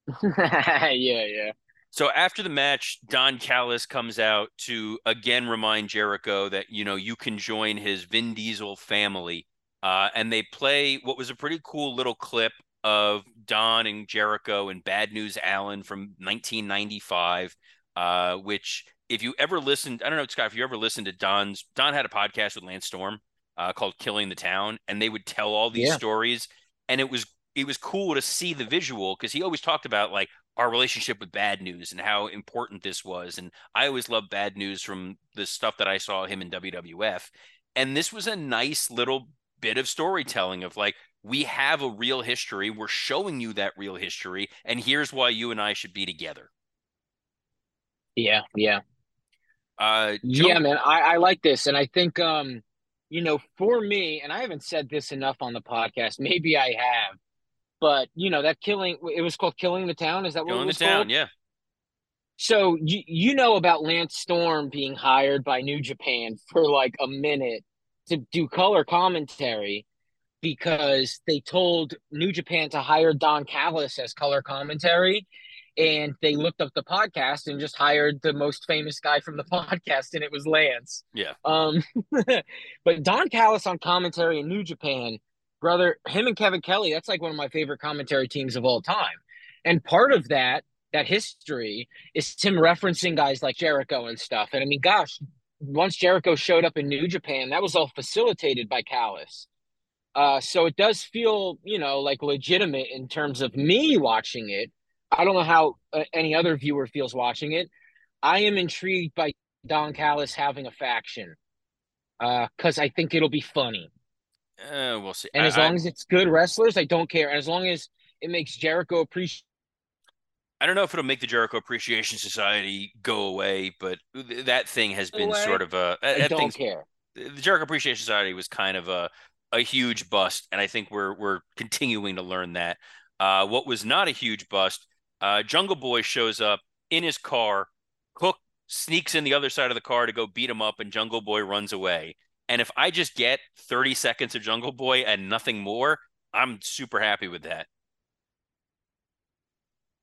(laughs) yeah, yeah. So after the match, Don Callis comes out to again remind Jericho that you know you can join his Vin Diesel family, uh, and they play what was a pretty cool little clip of Don and Jericho and Bad News Allen from 1995, uh, which if you ever listened, I don't know, Scott, if you ever listened to Don's, Don had a podcast with Lance Storm uh, called Killing the Town, and they would tell all these yeah. stories, and it was it was cool to see the visual because he always talked about like our relationship with bad news and how important this was. And I always loved bad news from the stuff that I saw him in WWF. And this was a nice little bit of storytelling of like, we have a real history. We're showing you that real history. And here's why you and I should be together. Yeah. Yeah. Uh, Joe- yeah, man. I, I like this. And I think, um, you know, for me, and I haven't said this enough on the podcast, maybe I have, but you know that killing it was called killing the town. Is that what killing it was the town? Called? Yeah. So you you know about Lance Storm being hired by New Japan for like a minute to do color commentary because they told New Japan to hire Don Callis as color commentary and they looked up the podcast and just hired the most famous guy from the (laughs) podcast and it was Lance. Yeah. Um (laughs) but Don Callis on commentary in New Japan brother, him and Kevin Kelly, that's like one of my favorite commentary teams of all time. And part of that, that history is him referencing guys like Jericho and stuff. And I mean, gosh, once Jericho showed up in New Japan, that was all facilitated by Callis. Uh, so it does feel, you know, like legitimate in terms of me watching it. I don't know how uh, any other viewer feels watching it. I am intrigued by Don Callis having a faction because uh, I think it'll be funny. Uh, we'll see. And I, as long I, as it's good wrestlers, I don't care. And as long as it makes Jericho appreciate. I don't know if it'll make the Jericho Appreciation Society go away, but that thing has been away? sort of a. That, I don't care. The Jericho Appreciation Society was kind of a a huge bust, and I think we're we're continuing to learn that. Uh, what was not a huge bust, uh, Jungle Boy shows up in his car. Hook sneaks in the other side of the car to go beat him up, and Jungle Boy runs away. And if I just get 30 seconds of Jungle Boy and nothing more, I'm super happy with that.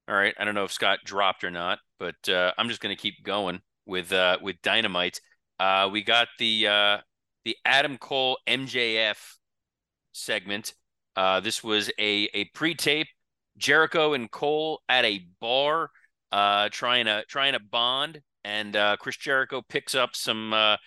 All right, I don't know if Scott dropped or not, but uh, I'm just going to keep going with uh, with Dynamite. Uh, we got the uh, the Adam Cole MJF segment. Uh, this was a a pre-tape. Jericho and Cole at a bar, uh, trying to trying to bond, and uh, Chris Jericho picks up some uh,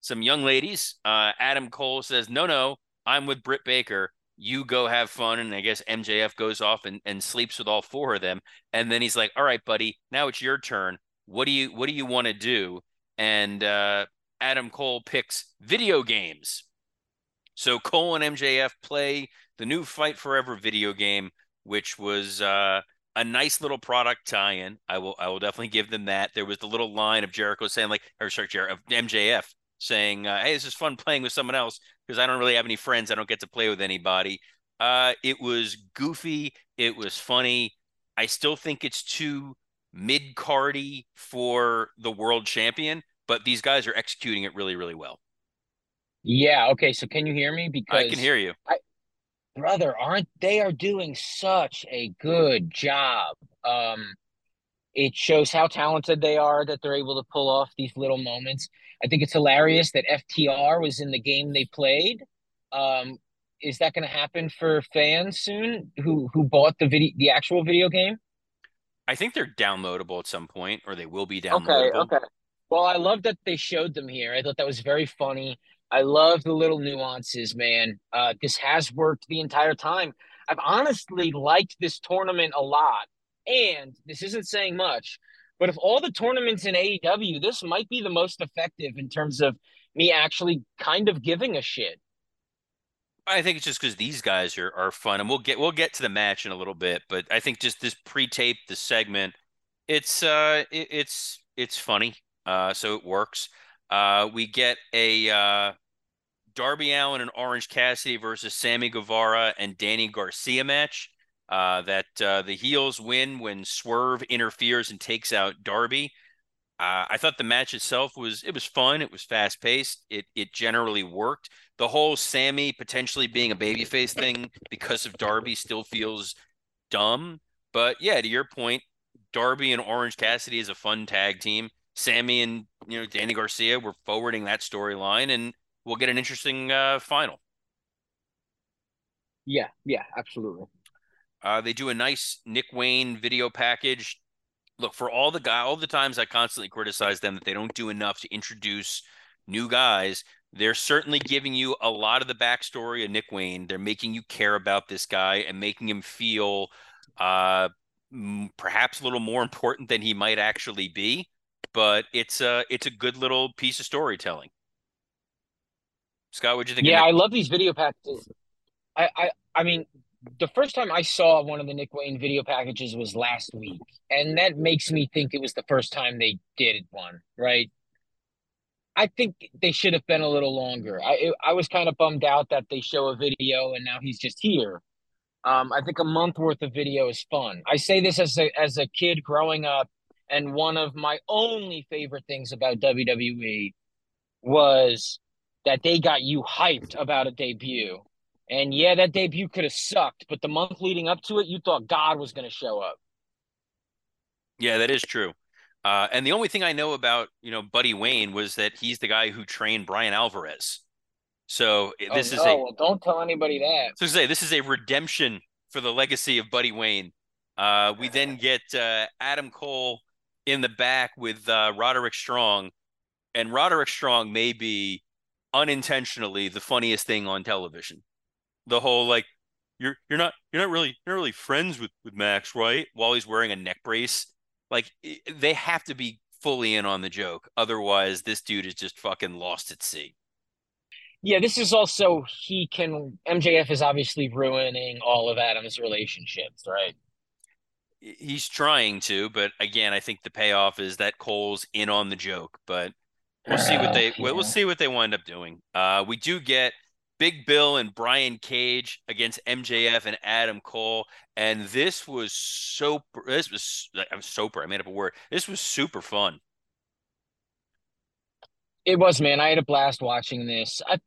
some young ladies. Uh, Adam Cole says, "No, no, I'm with Britt Baker. You go have fun." And I guess MJF goes off and, and sleeps with all four of them. And then he's like, "All right, buddy, now it's your turn. What do you What do you want to do?" And uh, Adam Cole picks video games. So Cole and MJF play the new Fight Forever video game, which was uh, a nice little product tie-in. I will I will definitely give them that. There was the little line of Jericho saying like, or sorry, Jericho, of MJF saying, uh, "Hey, this is fun playing with someone else because I don't really have any friends. I don't get to play with anybody." Uh, it was goofy. It was funny. I still think it's too mid cardy for the world champion, but these guys are executing it really, really well. Yeah. Okay. So can you hear me? Because I can hear you, I, brother. Aren't they are doing such a good job? Um, it shows how talented they are that they're able to pull off these little moments. I think it's hilarious that FTR was in the game they played. Um, is that going to happen for fans soon who who bought the video the actual video game? I think they're downloadable at some point, or they will be downloadable. Okay, okay. Well, I love that they showed them here. I thought that was very funny. I love the little nuances, man. Uh, this has worked the entire time. I've honestly liked this tournament a lot. And this isn't saying much, but if all the tournaments in AEW, this might be the most effective in terms of me actually kind of giving a shit. I think it's just because these guys are, are fun, and we'll get we'll get to the match in a little bit. But I think just this pre-tape, the segment, it's uh, it, it's it's funny, uh, so it works. Uh, we get a uh, Darby Allin and Orange Cassidy versus Sammy Guevara and Danny Garcia match. Uh, that uh, the heels win when Swerve interferes and takes out Darby. Uh, I thought the match itself was it was fun. It was fast paced. It it generally worked. The whole Sammy potentially being a babyface thing because of Darby still feels dumb. But yeah, to your point, Darby and Orange Cassidy is a fun tag team. Sammy and you know Danny Garcia were forwarding that storyline, and we'll get an interesting uh, final. Yeah, yeah, absolutely. Uh, they do a nice Nick Wayne video package. Look for all the guy, all the times I constantly criticize them that they don't do enough to introduce new guys. They're certainly giving you a lot of the backstory of Nick Wayne. They're making you care about this guy and making him feel uh, perhaps a little more important than he might actually be. But it's a it's a good little piece of storytelling. Scott, what do you think? Yeah, I love these video packages. I, I I mean, the first time I saw one of the Nick Wayne video packages was last week, and that makes me think it was the first time they did one, right? I think they should have been a little longer. I I was kind of bummed out that they show a video and now he's just here. Um, I think a month worth of video is fun. I say this as a as a kid growing up, and one of my only favorite things about WWE was that they got you hyped about a debut. And yeah, that debut could have sucked, but the month leading up to it, you thought God was going to show up. Yeah, that is true. Uh, and the only thing I know about, you know, Buddy Wayne was that he's the guy who trained Bryan Alvarez. So oh, this no, is a well, don't tell anybody that. So say this is a redemption for the legacy of Buddy Wayne. Uh, we then get uh, Adam Cole in the back with uh, Roderick Strong, and Roderick Strong may be unintentionally the funniest thing on television. The whole like you're you're not you're not really you're not really friends with with Max, right? While he's wearing a neck brace, like they have to be fully in on the joke. Otherwise, this dude is just fucking lost at sea. Yeah, this is also he can MJF is obviously ruining all of Adam's relationships, right? He's trying to, but again, I think the payoff is that Cole's in on the joke. But we'll see what they yeah. we'll see what they wind up doing. Uh, we do get Big Bill and Brian Cage against MJF and Adam Cole, and this was so this was I'm super. I made up a word. This was super fun. It was, man. I had a blast watching this. I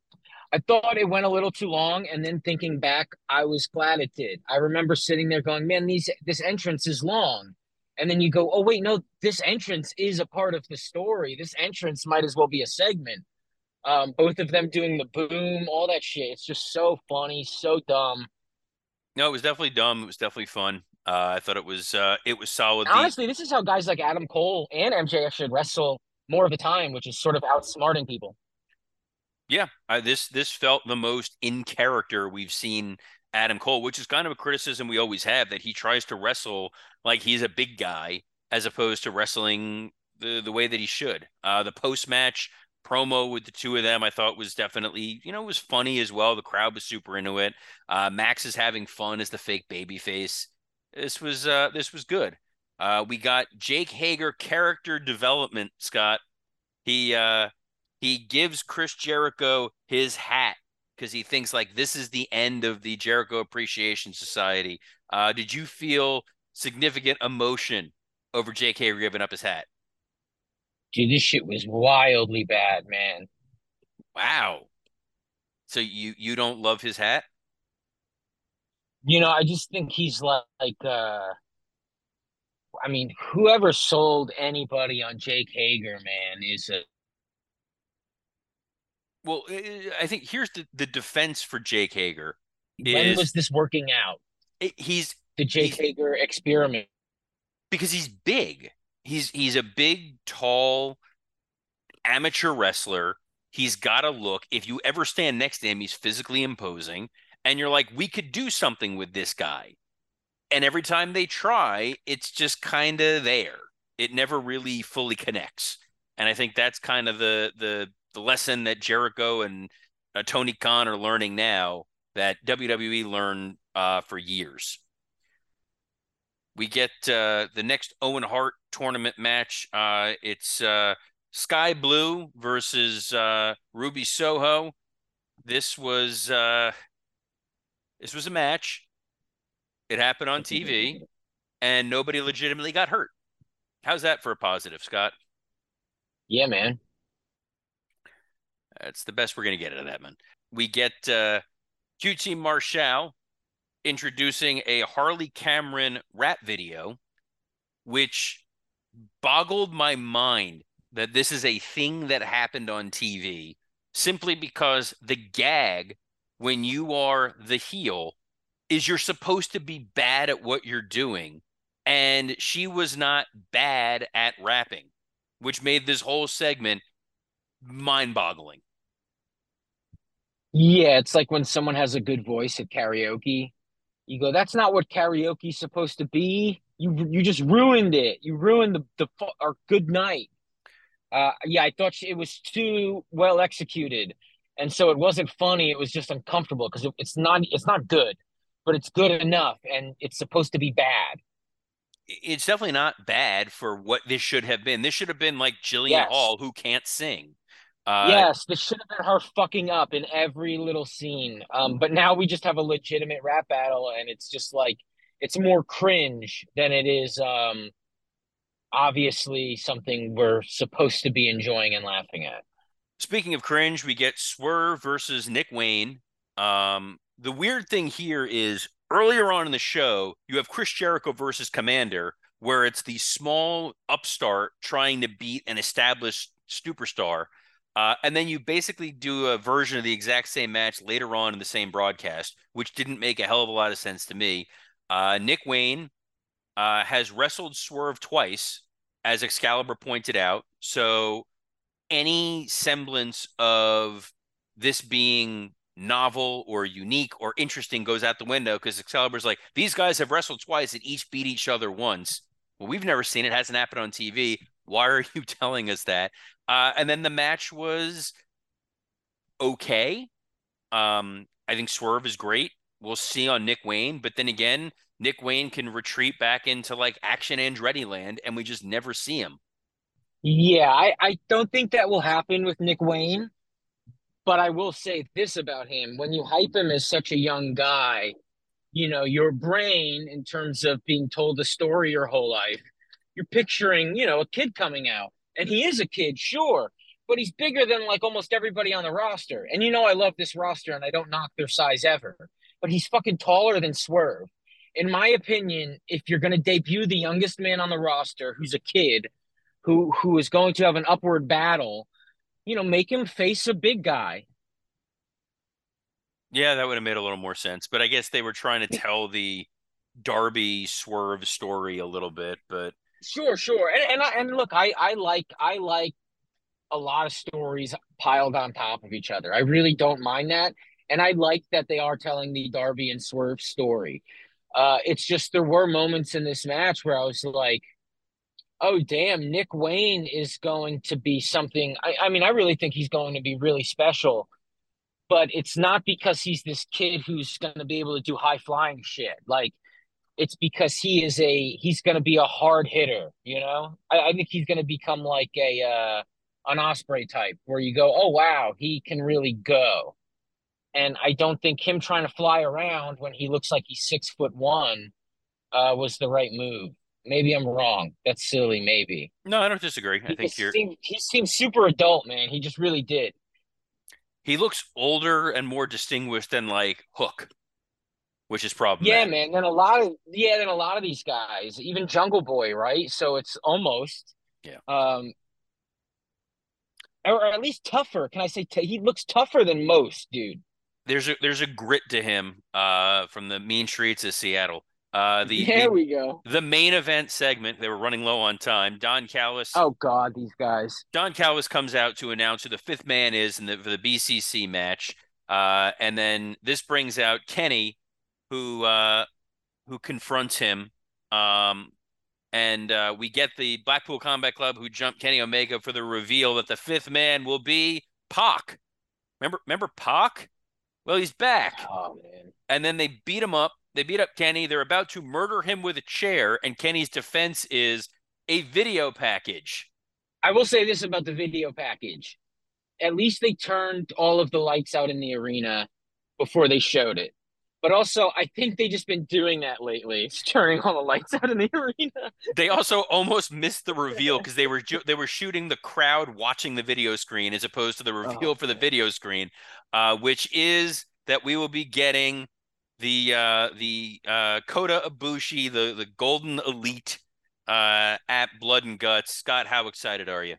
I thought it went a little too long, and then thinking back, I was glad it did. I remember sitting there going, "Man, these this entrance is long," and then you go, "Oh wait, no, this entrance is a part of the story. This entrance might as well be a segment." Um, both of them doing the boom, all that shit. It's just so funny, so dumb. No, it was definitely dumb. It was definitely fun. Uh, I thought it was uh, it was solid. Honestly, this is how guys like Adam Cole and MJF should wrestle more of the time, which is sort of outsmarting people. Yeah, I, this this felt the most in character we've seen Adam Cole, which is kind of a criticism we always have that he tries to wrestle like he's a big guy as opposed to wrestling the the way that he should. Uh, the post match promo with the two of them, I thought was definitely you know was funny as well. The crowd was super into it. Uh, Max is having fun as the fake baby face. This was uh, this was good. Uh, we got Jake Hager character development. Scott, he uh, he gives Chris Jericho his hat because he thinks like this is the end of the Jericho Appreciation Society. Uh, did you feel significant emotion over J.K. Hager giving up his hat? Dude, this shit was wildly bad, man. Wow. So you you don't love his hat? You know, I just think he's like, like uh I mean, whoever sold anybody on Jake Hager, man, is a well, I think here's the, the defense for Jake Hager. When was this working out? He's the Jake he's, Hager experiment because he's big. He's he's a big, tall amateur wrestler. He's got a look. If you ever stand next to him, he's physically imposing, and you're like, we could do something with this guy. And every time they try, it's just kind of there. It never really fully connects. And I think that's kind of the the the lesson that Jericho and uh, Tony Khan are learning now that WWE learned uh, for years. We get uh, the next Owen Hart tournament match. Uh, it's uh, Skye Blue versus uh, Ruby Soho. this was this was a match. It happened on TV and nobody legitimately got hurt. How's that for a positive, Scott? Yeah, man. That's the best we're going to get out of that, man. We get uh, QT Marshall introducing a Harley Cameron rap video, which boggled my mind that this is a thing that happened on TV simply because the gag when you are the heel is you're supposed to be bad at what you're doing. And she was not bad at rapping, which made this whole segment mind boggling. Yeah, it's like when someone has a good voice at karaoke. You go, that's not what karaoke's supposed to be. You you just ruined it. You ruined the the our good night. Uh, yeah, I thought she, it was too well executed, and so it wasn't funny. It was just uncomfortable because it, it's not it's not good, but it's good enough, and it's supposed to be bad. It's definitely not bad for what this should have been. This should have been like Jillian Yes. Hall, who can't sing. Uh, yes, this should have been her fucking up in every little scene. Um, but now we just have a legitimate rap battle, and it's just like it's more cringe than it is um obviously something we're supposed to be enjoying and laughing at. Speaking of cringe, we get Swerve versus Nick Wayne. Um, the weird thing here is earlier on in the show, you have Chris Jericho versus Commander, where it's the small upstart trying to beat an established superstar. Uh, and then you basically do a version of the exact same match later on in the same broadcast, which didn't make a hell of a lot of sense to me. Uh, Nick Wayne uh, has wrestled Swerve twice, as Excalibur pointed out. So any semblance of this being novel or unique or interesting goes out the window because Excalibur's like, these guys have wrestled twice and each beat each other once. Well, we've never seen it, hasn't happened on TV. Why are (laughs) you telling us that? Uh, and then the match was okay. Um, I think Swerve is great. We'll see on Nick Wayne, but then again, Nick Wayne can retreat back into like action Andretti land, and we just never see him. Yeah, I, I don't think that will happen with Nick Wayne, but I will say this about him. When you hype him as such a young guy, you know, your brain, in terms of being told a story your whole life, you're picturing, you know, a kid coming out. And he is a kid, sure, but he's bigger than like almost everybody on the roster. And you know, I love this roster and I don't knock their size ever, but he's fucking taller than Swerve. In my opinion, if you're going to debut the youngest man on the roster who's a kid, who who is going to have an upward battle, you know, make him face a big guy. Yeah, that would have made a little more sense. But I guess they were trying to tell the Darby Swerve story a little bit. But Sure, sure. And and I, and look, I I like I like a lot of stories piled on top of each other. I really don't mind that. And I like that they are telling the Darby and Swerve story. Uh, it's just there were moments in this match where I was like, oh damn, Nick Wayne is going to be something. I, I mean, I really think he's going to be really special, but it's not because he's this kid who's going to be able to do high flying shit. Like, it's because he is a he's going to be a hard hitter. You know, I, I think he's going to become like a uh, an Ospreay type, where you go, oh wow, he can really go. And I don't think him trying to fly around when he looks like he's six foot one uh, was the right move. Maybe I'm wrong. That's silly. Maybe. no, I don't disagree. I He think just you're. seemed, he seemed super adult, man. He just really did. He looks older and more distinguished than like Hook, which is probably, Yeah, man. Then a lot of yeah, then a lot of these guys, even Jungle Boy, right? So it's almost Yeah. um, or, or at least tougher. Can I say t- he looks tougher than most, dude? There's a there's a grit to him. Uh, from the mean streets of Seattle. Uh, the (laughs) there the, we go. the main event segment. They were running low on time. Don Callis. Oh God, these guys. Don Callis comes out to announce who the fifth man is in the for the BCC match. Uh, and then this brings out Kenny, who uh, who confronts him. Um, and uh, we get the Blackpool Combat Club who jump Kenny Omega for the reveal that the fifth man will be Pac. Remember, remember Pac? Well, he's back. Oh man. And then they beat him up. They beat up Kenny. They're about to murder him with a chair, and Kenny's defense is a video package. I will say this about the video package. at least they turned all of the lights out in the arena before they showed it. But also, I think they just been doing that lately. It's (laughs) turning all the lights out in the (laughs) arena. They also almost missed the reveal because they were ju- they were shooting the crowd watching the video screen as opposed to the reveal Oh, for the video screen, uh, which is that we will be getting the uh, the uh, Kota Ibushi, the the Golden Elite uh, at Blood and Guts. Scott, how excited are you?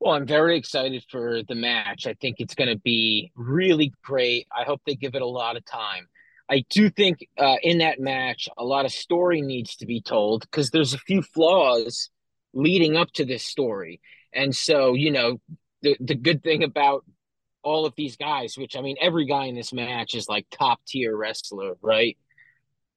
Well, I'm very excited for the match. I think it's going to be really great. I hope they give it a lot of time. I do think uh, in that match, a lot of story needs to be told because there's a few flaws leading up to this story. And so, you know, the the good thing about all of these guys, which I mean, every guy in this match is like top tier wrestler, right?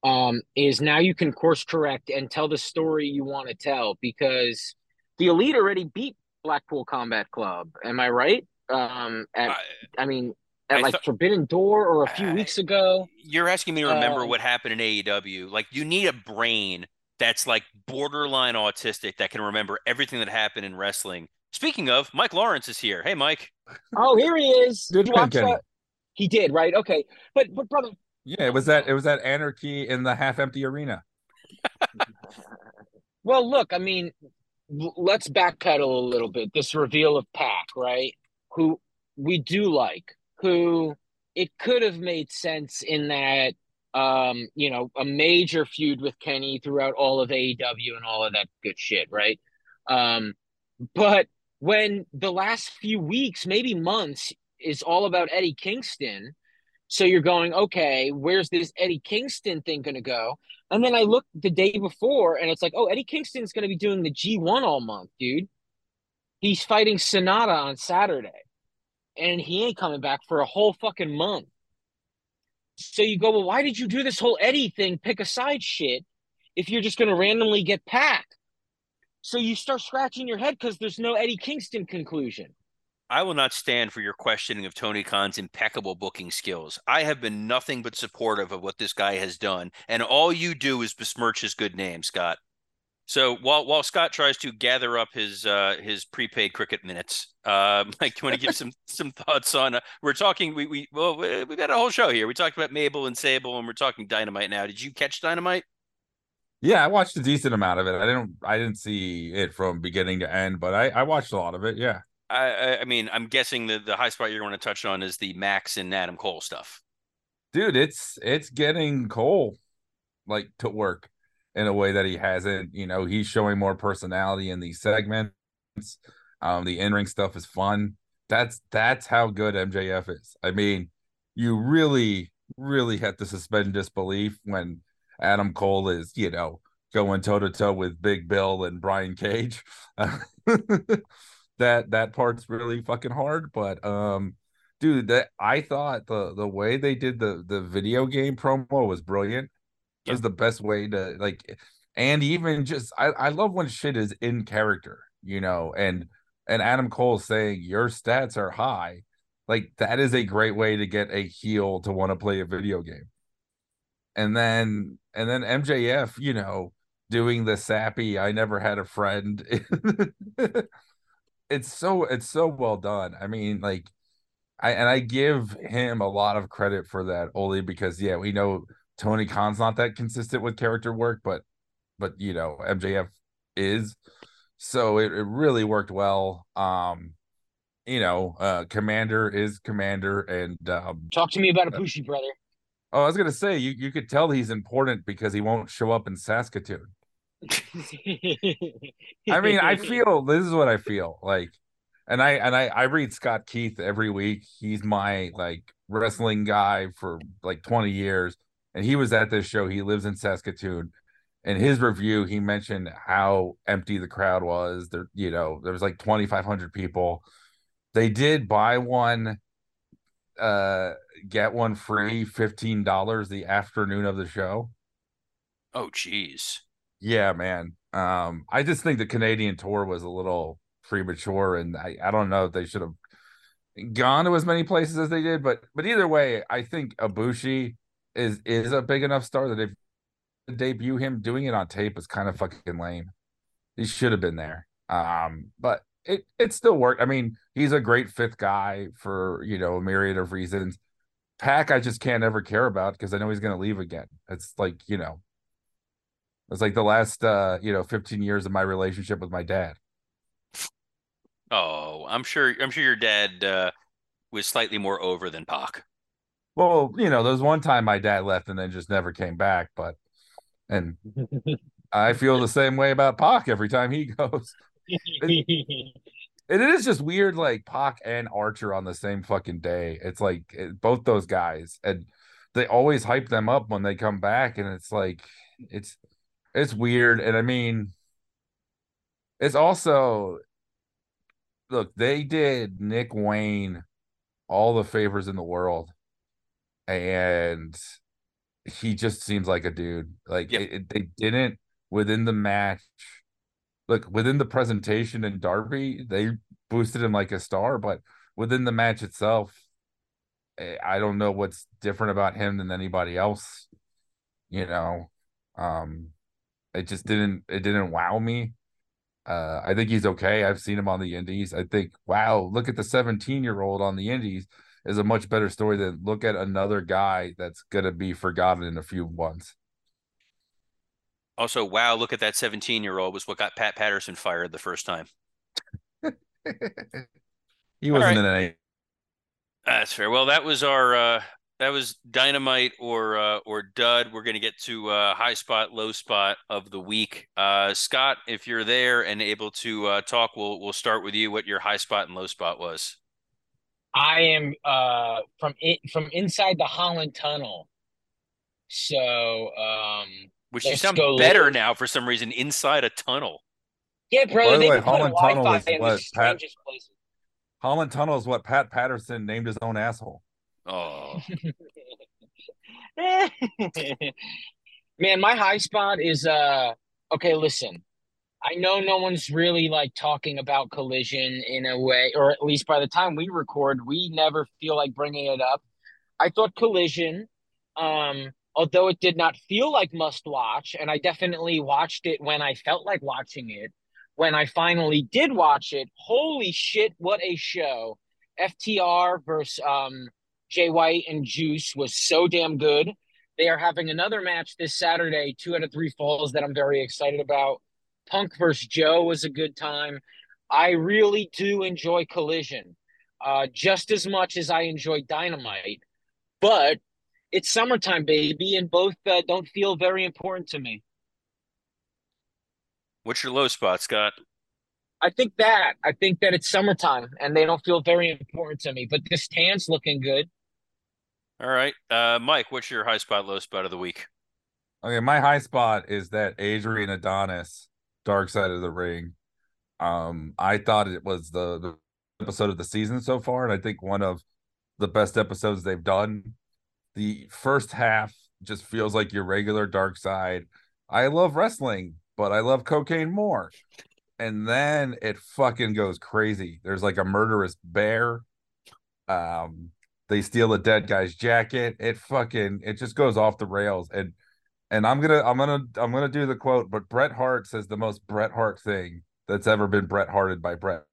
Um, is now you can course correct and tell the story you want to tell because the elite already beat Blackpool Combat Club. Am I right? Um, at Uh, I mean, at I like thought- Forbidden Door or a few I- weeks ago. You're asking me to remember Um, what happened in AEW. Like you need a brain that's like borderline autistic that can remember everything that happened in wrestling. Speaking of, Mike Lawrence is here. Hey, Mike. Oh, here he is. Good You job, watched that? He did, right? Okay, but but brother, Yeah, it was that it was that anarchy in the half empty arena. (laughs) Well, look, I mean, l- let's backpedal a little bit. This reveal of Pac, right? Who we do like, who it could have made sense in that, um, you know, a major feud with Kenny throughout all of AEW and all of that good shit, right? Um, but when the last few weeks, maybe months, is all about Eddie Kingston, so you're going, okay, where's this Eddie Kingston thing going to go? And then I looked the day before and it's like, oh, Eddie Kingston's going to be doing the G1 all month, dude. He's fighting Sanada on Saturday. And he ain't coming back for a whole fucking month. So you go, well, why did you do this whole Eddie thing, pick a side shit, if you're just going to randomly get packed? So you start scratching your head because there's no Eddie Kingston conclusion. I will not stand for your questioning of Tony Khan's impeccable booking skills. I have been nothing but supportive of what this guy has done, and all you do is besmirch his good name, Scott. So while while Scott tries to gather up his uh, his prepaid cricket minutes, uh, (laughs) Mike, do you want to give some (laughs) some thoughts on? Uh, we're talking. We we well we we got a whole show here. We talked about Mabel and Sable, and we're talking Dynamite now. Did you catch Dynamite? Yeah, I watched a decent amount of it. I didn't I didn't see it from beginning to end, but I I watched a lot of it. Yeah. I I, mean, I'm guessing the the high spot you're going to touch on is the Max and Adam Cole stuff. Dude, it's it's getting Cole like to work in a way that he hasn't. You know, he's showing more personality in these segments. Um, the in-ring stuff is fun. That's that's how good MJF is. I mean, you really, really have to suspend disbelief when Adam Cole is, you know, going toe to toe with Big Bill and Brian Cage. (laughs) that that part's really fucking hard, but um dude, that I thought the the way they did the the video game promo was brilliant. It was the best way to like and even just I I love when shit is in character, you know, and and Adam Cole saying your stats are high. Like that is a great way to get a heel to want to play a video game. And then and then MJF, you know, doing the sappy I never had a friend. (laughs) it's so it's so well done. I mean, like I and I give him a lot of credit for that only because yeah, we know Tony Khan's not that consistent with character work, but but you know, MJF is. So it, it really worked well. Um, you know, uh Commander is Commander and um Talk to me about Ibushi brother. oh I was gonna say you, you could tell he's important because he won't show up in Saskatoon. I mean, I (laughs) feel this is what I feel like, and I and I I read Scott Keith every week. He's my like wrestling guy for like twenty years, and he was at this show. He lives in Saskatoon. In his review, he mentioned how empty the crowd was. There, you know, there was like twenty five hundred people. They did buy one, uh, get one free, fifteen dollars the afternoon of the show. Oh, geez. Yeah, man. Um, I just think the Canadian tour was a little premature, and I, I don't know if they should have gone to as many places as they did. But but either way, I think Ibushi is is a big enough star that if debut him doing it on tape is kind of fucking lame. He should have been there. Um, but it it still worked. I mean, he's a great fifth guy for you know a myriad of reasons. Pac, I just can't ever care about because I know he's going to leave again. It's like you know, it's like the last uh you know 15 years of my relationship with my dad. Oh, I'm sure. I'm sure your dad uh, was slightly more over than Pac. Well, you know, there was one time my dad left and then just never came back, but and I feel the same way about Pac every time he (laughs) goes. It, it is just weird, like Pac and Archer on the same fucking day. It's like it, both those guys, and they always hype them up when they come back, and it's like it's it's weird. And I mean, it's also look, they did Nick Wayne all the favors in the world, and he just seems like a dude. Like Yep. it, it- they didn't within the match. Look within the presentation in Darby, they boosted him like a star, but within the match itself, eh, I don't know what's different about him than anybody else. You know, um, it just didn't it didn't wow me. Uh, I think he's okay. I've seen him on the Indies. I think, wow, look at the 17 year old on the Indies is a much better story than look at another guy that's gonna be forgotten in a few months. Also, wow, look at that 17 year old was what got Pat Patterson fired the first time. (laughs) he wasn't right. in any. That's fair. Well, that was our uh that was dynamite or uh or dud. We're gonna get to uh high spot, low spot of the week. Uh Scott, if you're there and able to uh talk, we'll we'll start with you what your high spot and low spot was. I am uh from it from inside the Holland Tunnel. So um Which you sound better low. now for some reason inside a tunnel. yeah, By the way, Holland Tunnel is what, Pat? places. Holland Tunnel is what Pat Patterson named his own asshole. Oh, (laughs) Man, my high spot is uh okay, listen. I know no one's really like talking about collision in a way, or at least by the time we record, we never feel like bringing it up. I thought collision, um, although it did not feel like must watch, and I definitely watched it when I felt like watching it. When I finally did watch it, holy shit, what a show! FTR versus um, Jay White and Juice was so damn good. They are having another match this Saturday, two out of three falls that I'm very excited about. Punk versus Joe was a good time. I really do enjoy Collision uh, just as much as I enjoy Dynamite, but it's summertime, baby, and both uh, don't feel very important to me. what's your low spot, Scott? I think that I think that it's summertime and they don't feel very important to me. But this tan's looking good. All right. Uh Mike, what's your high spot, low spot of the week? Okay, my high spot is that Adrian Adonis, Dark Side of the Ring. Um, I thought it was the, the episode of the season so far, and I think one of the best episodes they've done. The first half just feels like your regular Dark Side. I love wrestling, but I love cocaine more. And then it fucking goes crazy. There's like a murderous bear. Um, they steal a dead guy's jacket. It fucking it just goes off the rails. And and I'm gonna I'm gonna I'm gonna do the quote, but Bret Hart says the most Bret Hart thing that's ever been Bret Harted by Bret.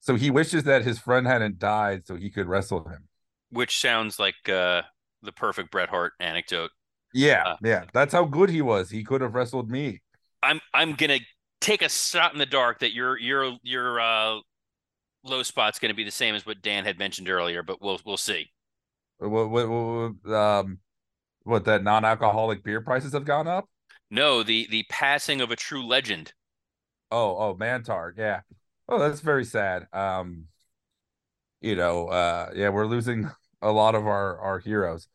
So he wishes that his friend hadn't died so he could wrestle him. Which sounds like uh the perfect Bret Hart anecdote. Yeah, Uh, yeah. That's how good he was. He could have wrestled me. I'm I'm gonna take a shot in the dark that your your your uh low spot's gonna be the same as what Dan had mentioned earlier, but we'll we'll see. What, what, um, what that non-alcoholic beer prices have gone up? No, the the passing of a true legend. Oh, oh, Mantar, yeah. Oh, that's very sad. Um, you know, uh, yeah, we're losing (laughs) a lot of our our heroes.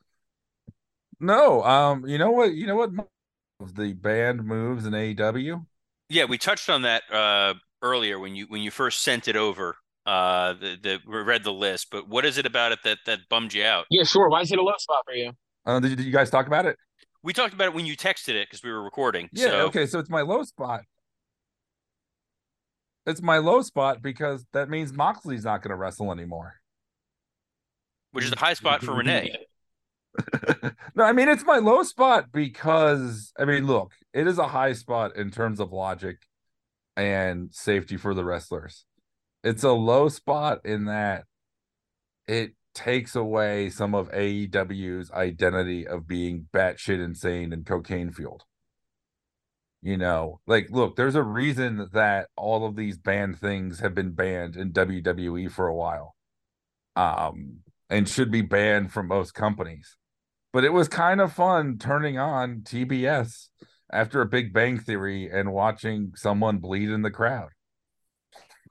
No, um, you know what? You know what? The band moves in AEW. Yeah, we touched on that uh earlier when you when you first sent it over. Uh the, the read the list, but what is it about it that that bummed you out? Yeah, sure. Why is it a low spot for you? Uh, did, did you guys talk about it? We talked about it when you texted it because we were recording. Yeah. so Okay. So it's my low spot. It's my low spot because that means Moxley's not going to wrestle anymore. which is a high spot for Renee. (laughs) no, I mean it's my low spot because I mean, look, it is a high spot in terms of logic and safety for the wrestlers. It's a low spot in that it takes away some of AEW's identity of being batshit insane and cocaine fueled. You know, like, look, there's a reason that all of these banned things have been banned in WWE for a while, um, and should be banned from most companies. But it was kind of fun turning on TBS after a Big Bang Theory and watching someone bleed in the crowd.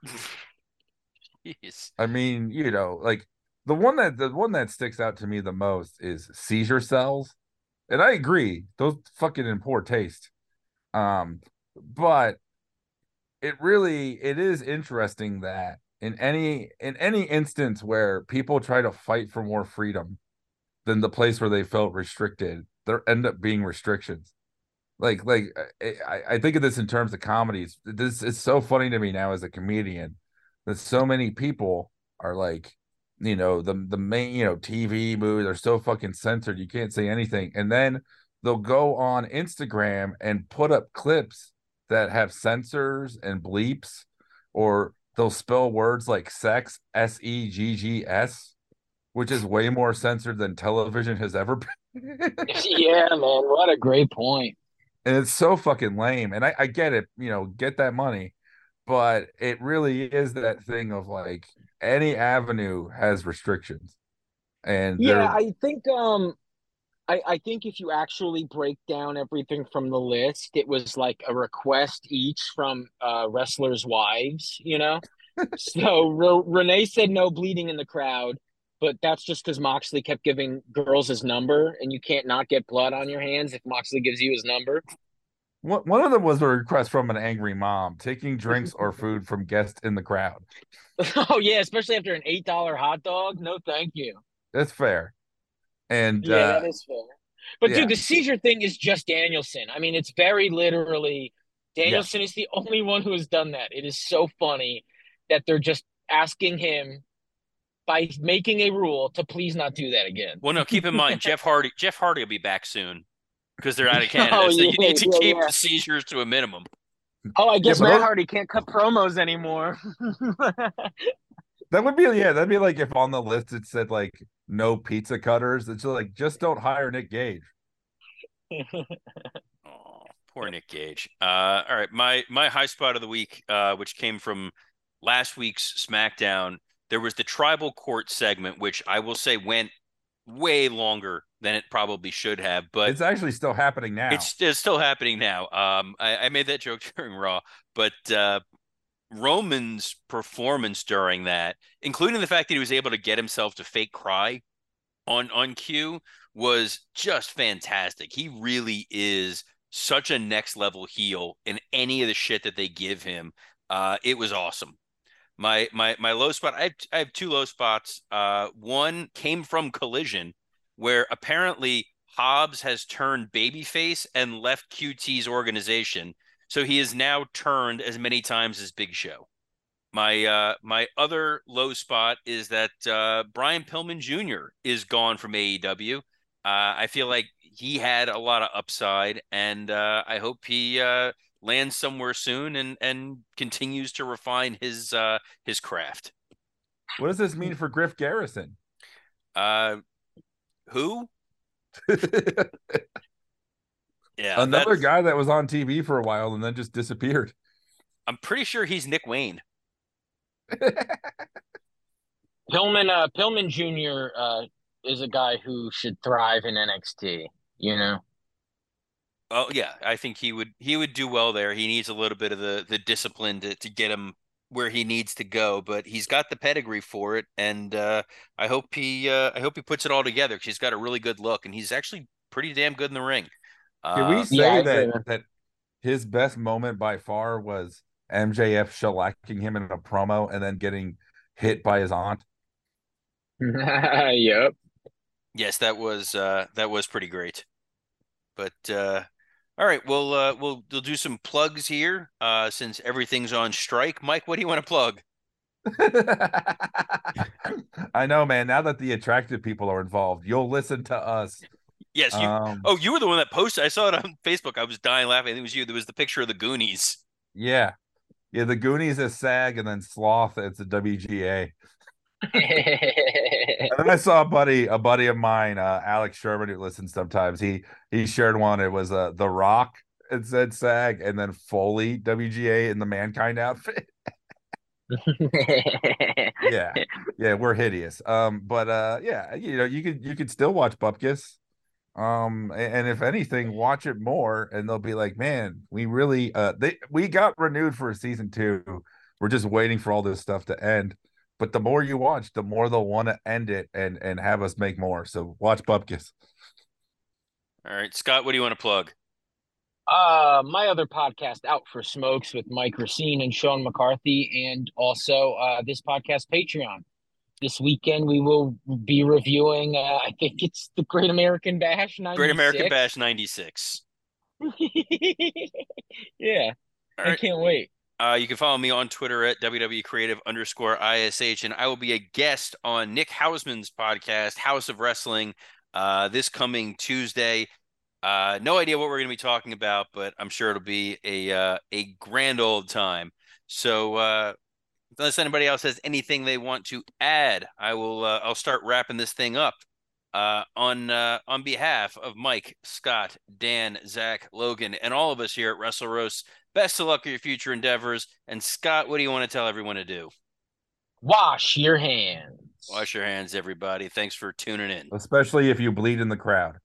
(laughs) Jeez. I mean, you know, like the one that the one that sticks out to me the most is seizure sells. And I agree, those fucking in poor taste. Um, but it really it is interesting that in any in any instance where people try to fight for more freedom than the place where they felt restricted, there end up being restrictions. Like like I, I think of this in terms of comedies. This is so funny to me now as a comedian that so many people are like, you know, the the main, you know, TV movies are so fucking censored, you can't say anything. And then they'll go on Instagram and put up clips that have censors and bleeps, or they'll spell words like sex, S E G G S, which is way more censored than television has ever been. (laughs) yeah, man. What a great point. and it's so fucking lame. And I, I get it, you know, get that money, but it really is that thing of like any avenue has restrictions. And Yeah, I think um I, I think if you actually break down everything from the list, it was like a request each from uh, wrestlers' wives, you know? (laughs) so Re- Renee said no bleeding in the crowd, but that's just because Moxley kept giving girls his number, and you can't not get blood on your hands if Moxley gives you his number. One one of them was a request from an angry mom taking drinks or (laughs) food from guests in the crowd. (laughs) oh, yeah, especially after an $8 hot dog. No, thank you. That's fair. And Yeah, uh, that is fair. But yeah. dude, the seizure thing is just Danielson. I mean, it's very literally Danielson is the only one who has done that. It is so funny that they're just asking him by making a rule to please not do that again. Well, no, keep in mind (laughs) Jeff Hardy. Jeff Hardy will be back soon because they're out of (laughs) Canada. Oh, so you need to yeah, keep yeah. the seizures to a minimum. Oh, I guess but Matt Hardy can't cut promos anymore. (laughs) that would be yeah, that'd be like if on the list it said like no pizza cutters. It's like just don't hire Nick Gage. (laughs) Oh, poor Nick Gage. Uh, all right, my my high spot of the week, uh, which came from last week's SmackDown. There was the tribal court segment, which I will say went way longer than it probably should have, but It's actually still happening now. It's, it's still happening now. Um, I, I made that joke (laughs) during Raw, but uh, Roman's performance during that, including the fact that he was able to get himself to fake cry on on cue, was just fantastic. He really is such a next level heel in any of the shit that they give him. Uh, it was awesome. My my my low spot. I have, I have two low spots. Uh, one came from Collision, where apparently Hobbs has turned babyface and left QT's organization, so he is now turned as many times as Big Show. My uh, my other low spot is that uh, Brian Pillman Jr. is gone from AEW. Uh, I feel like he had a lot of upside, and uh, I hope he uh, lands somewhere soon and and continues to refine his uh, his craft. what does this mean for Griff Garrison? Uh, who? (laughs) Yeah, Another that's- guy that was on TV for a while and then just disappeared. I'm pretty sure he's Nick Wayne. (laughs) Pillman, uh, Pillman Jr. Uh, is a guy who should thrive in NXT. You know, Oh yeah, I think he would he would do well there. He needs a little bit of the the discipline to to get him where he needs to go, but he's got the pedigree for it, and uh, I hope he uh, I hope he puts it all together because he's got a really good look, and he's actually pretty damn good in the ring. Can we Uh, say yeah, that that his best moment by far was MJF shellacking him in a promo and then getting hit by his aunt? (laughs) yep. yes, that was uh, that was pretty great. But uh, all right, we'll uh, we'll we'll do some plugs here uh, since everything's on strike. Mike, what do you want to plug? (laughs) I know, man. Now that the attractive people are involved, you'll listen to us. Yes, you. Um, Oh, you were the one that posted. I saw it on Facebook. I was dying laughing. It was you. There was the picture of the Goonies. yeah. Yeah, the Goonies is SAG, and then Sloth it's a WGA. (laughs) and then I saw a buddy, a buddy of mine, uh, Alex Sherman, who listens sometimes. He he shared one. It was uh, The Rock. It said SAG, and then Foley WGA in the Mankind outfit. (laughs) yeah, yeah, we're hideous. Um, but uh, yeah, you know, you could you could still watch Bupkis. Um, and, and if anything, watch it more, and they'll be like, man, we really uh, they we got renewed for a season two. We're just waiting for all this stuff to end. But the more you watch, the more they'll want to end it and and have us make more. So watch Bupkis. All right, Scott, what do you want to plug? Uh, my other podcast, Out for Smokes, with Mike Racine and Sean McCarthy, and also uh, this podcast, Patreon. This weekend, we will be reviewing. Uh, I think it's the Great American Bash. 96. Great American Bash '96. (laughs) yeah, All I right. can't wait. Uh, you can follow me on Twitter at WWE Creative underscore ISH, and I will be a guest on Nick Hausman's podcast, House of Wrestling, uh, this coming Tuesday. Uh, no idea what we're going to be talking about, but I'm sure it'll be a uh, a grand old time. So, uh, unless anybody else has anything they want to add, I will. Uh, I'll start wrapping this thing up. On on behalf of Mike, Scott, Dan, Zach, Logan, and all of us here at Wrestle Roast, best of luck with your future endeavors. And Scott, what do you want to tell everyone to do? Wash your hands. Wash your hands, everybody. Thanks for tuning in. Especially if you bleed in the crowd.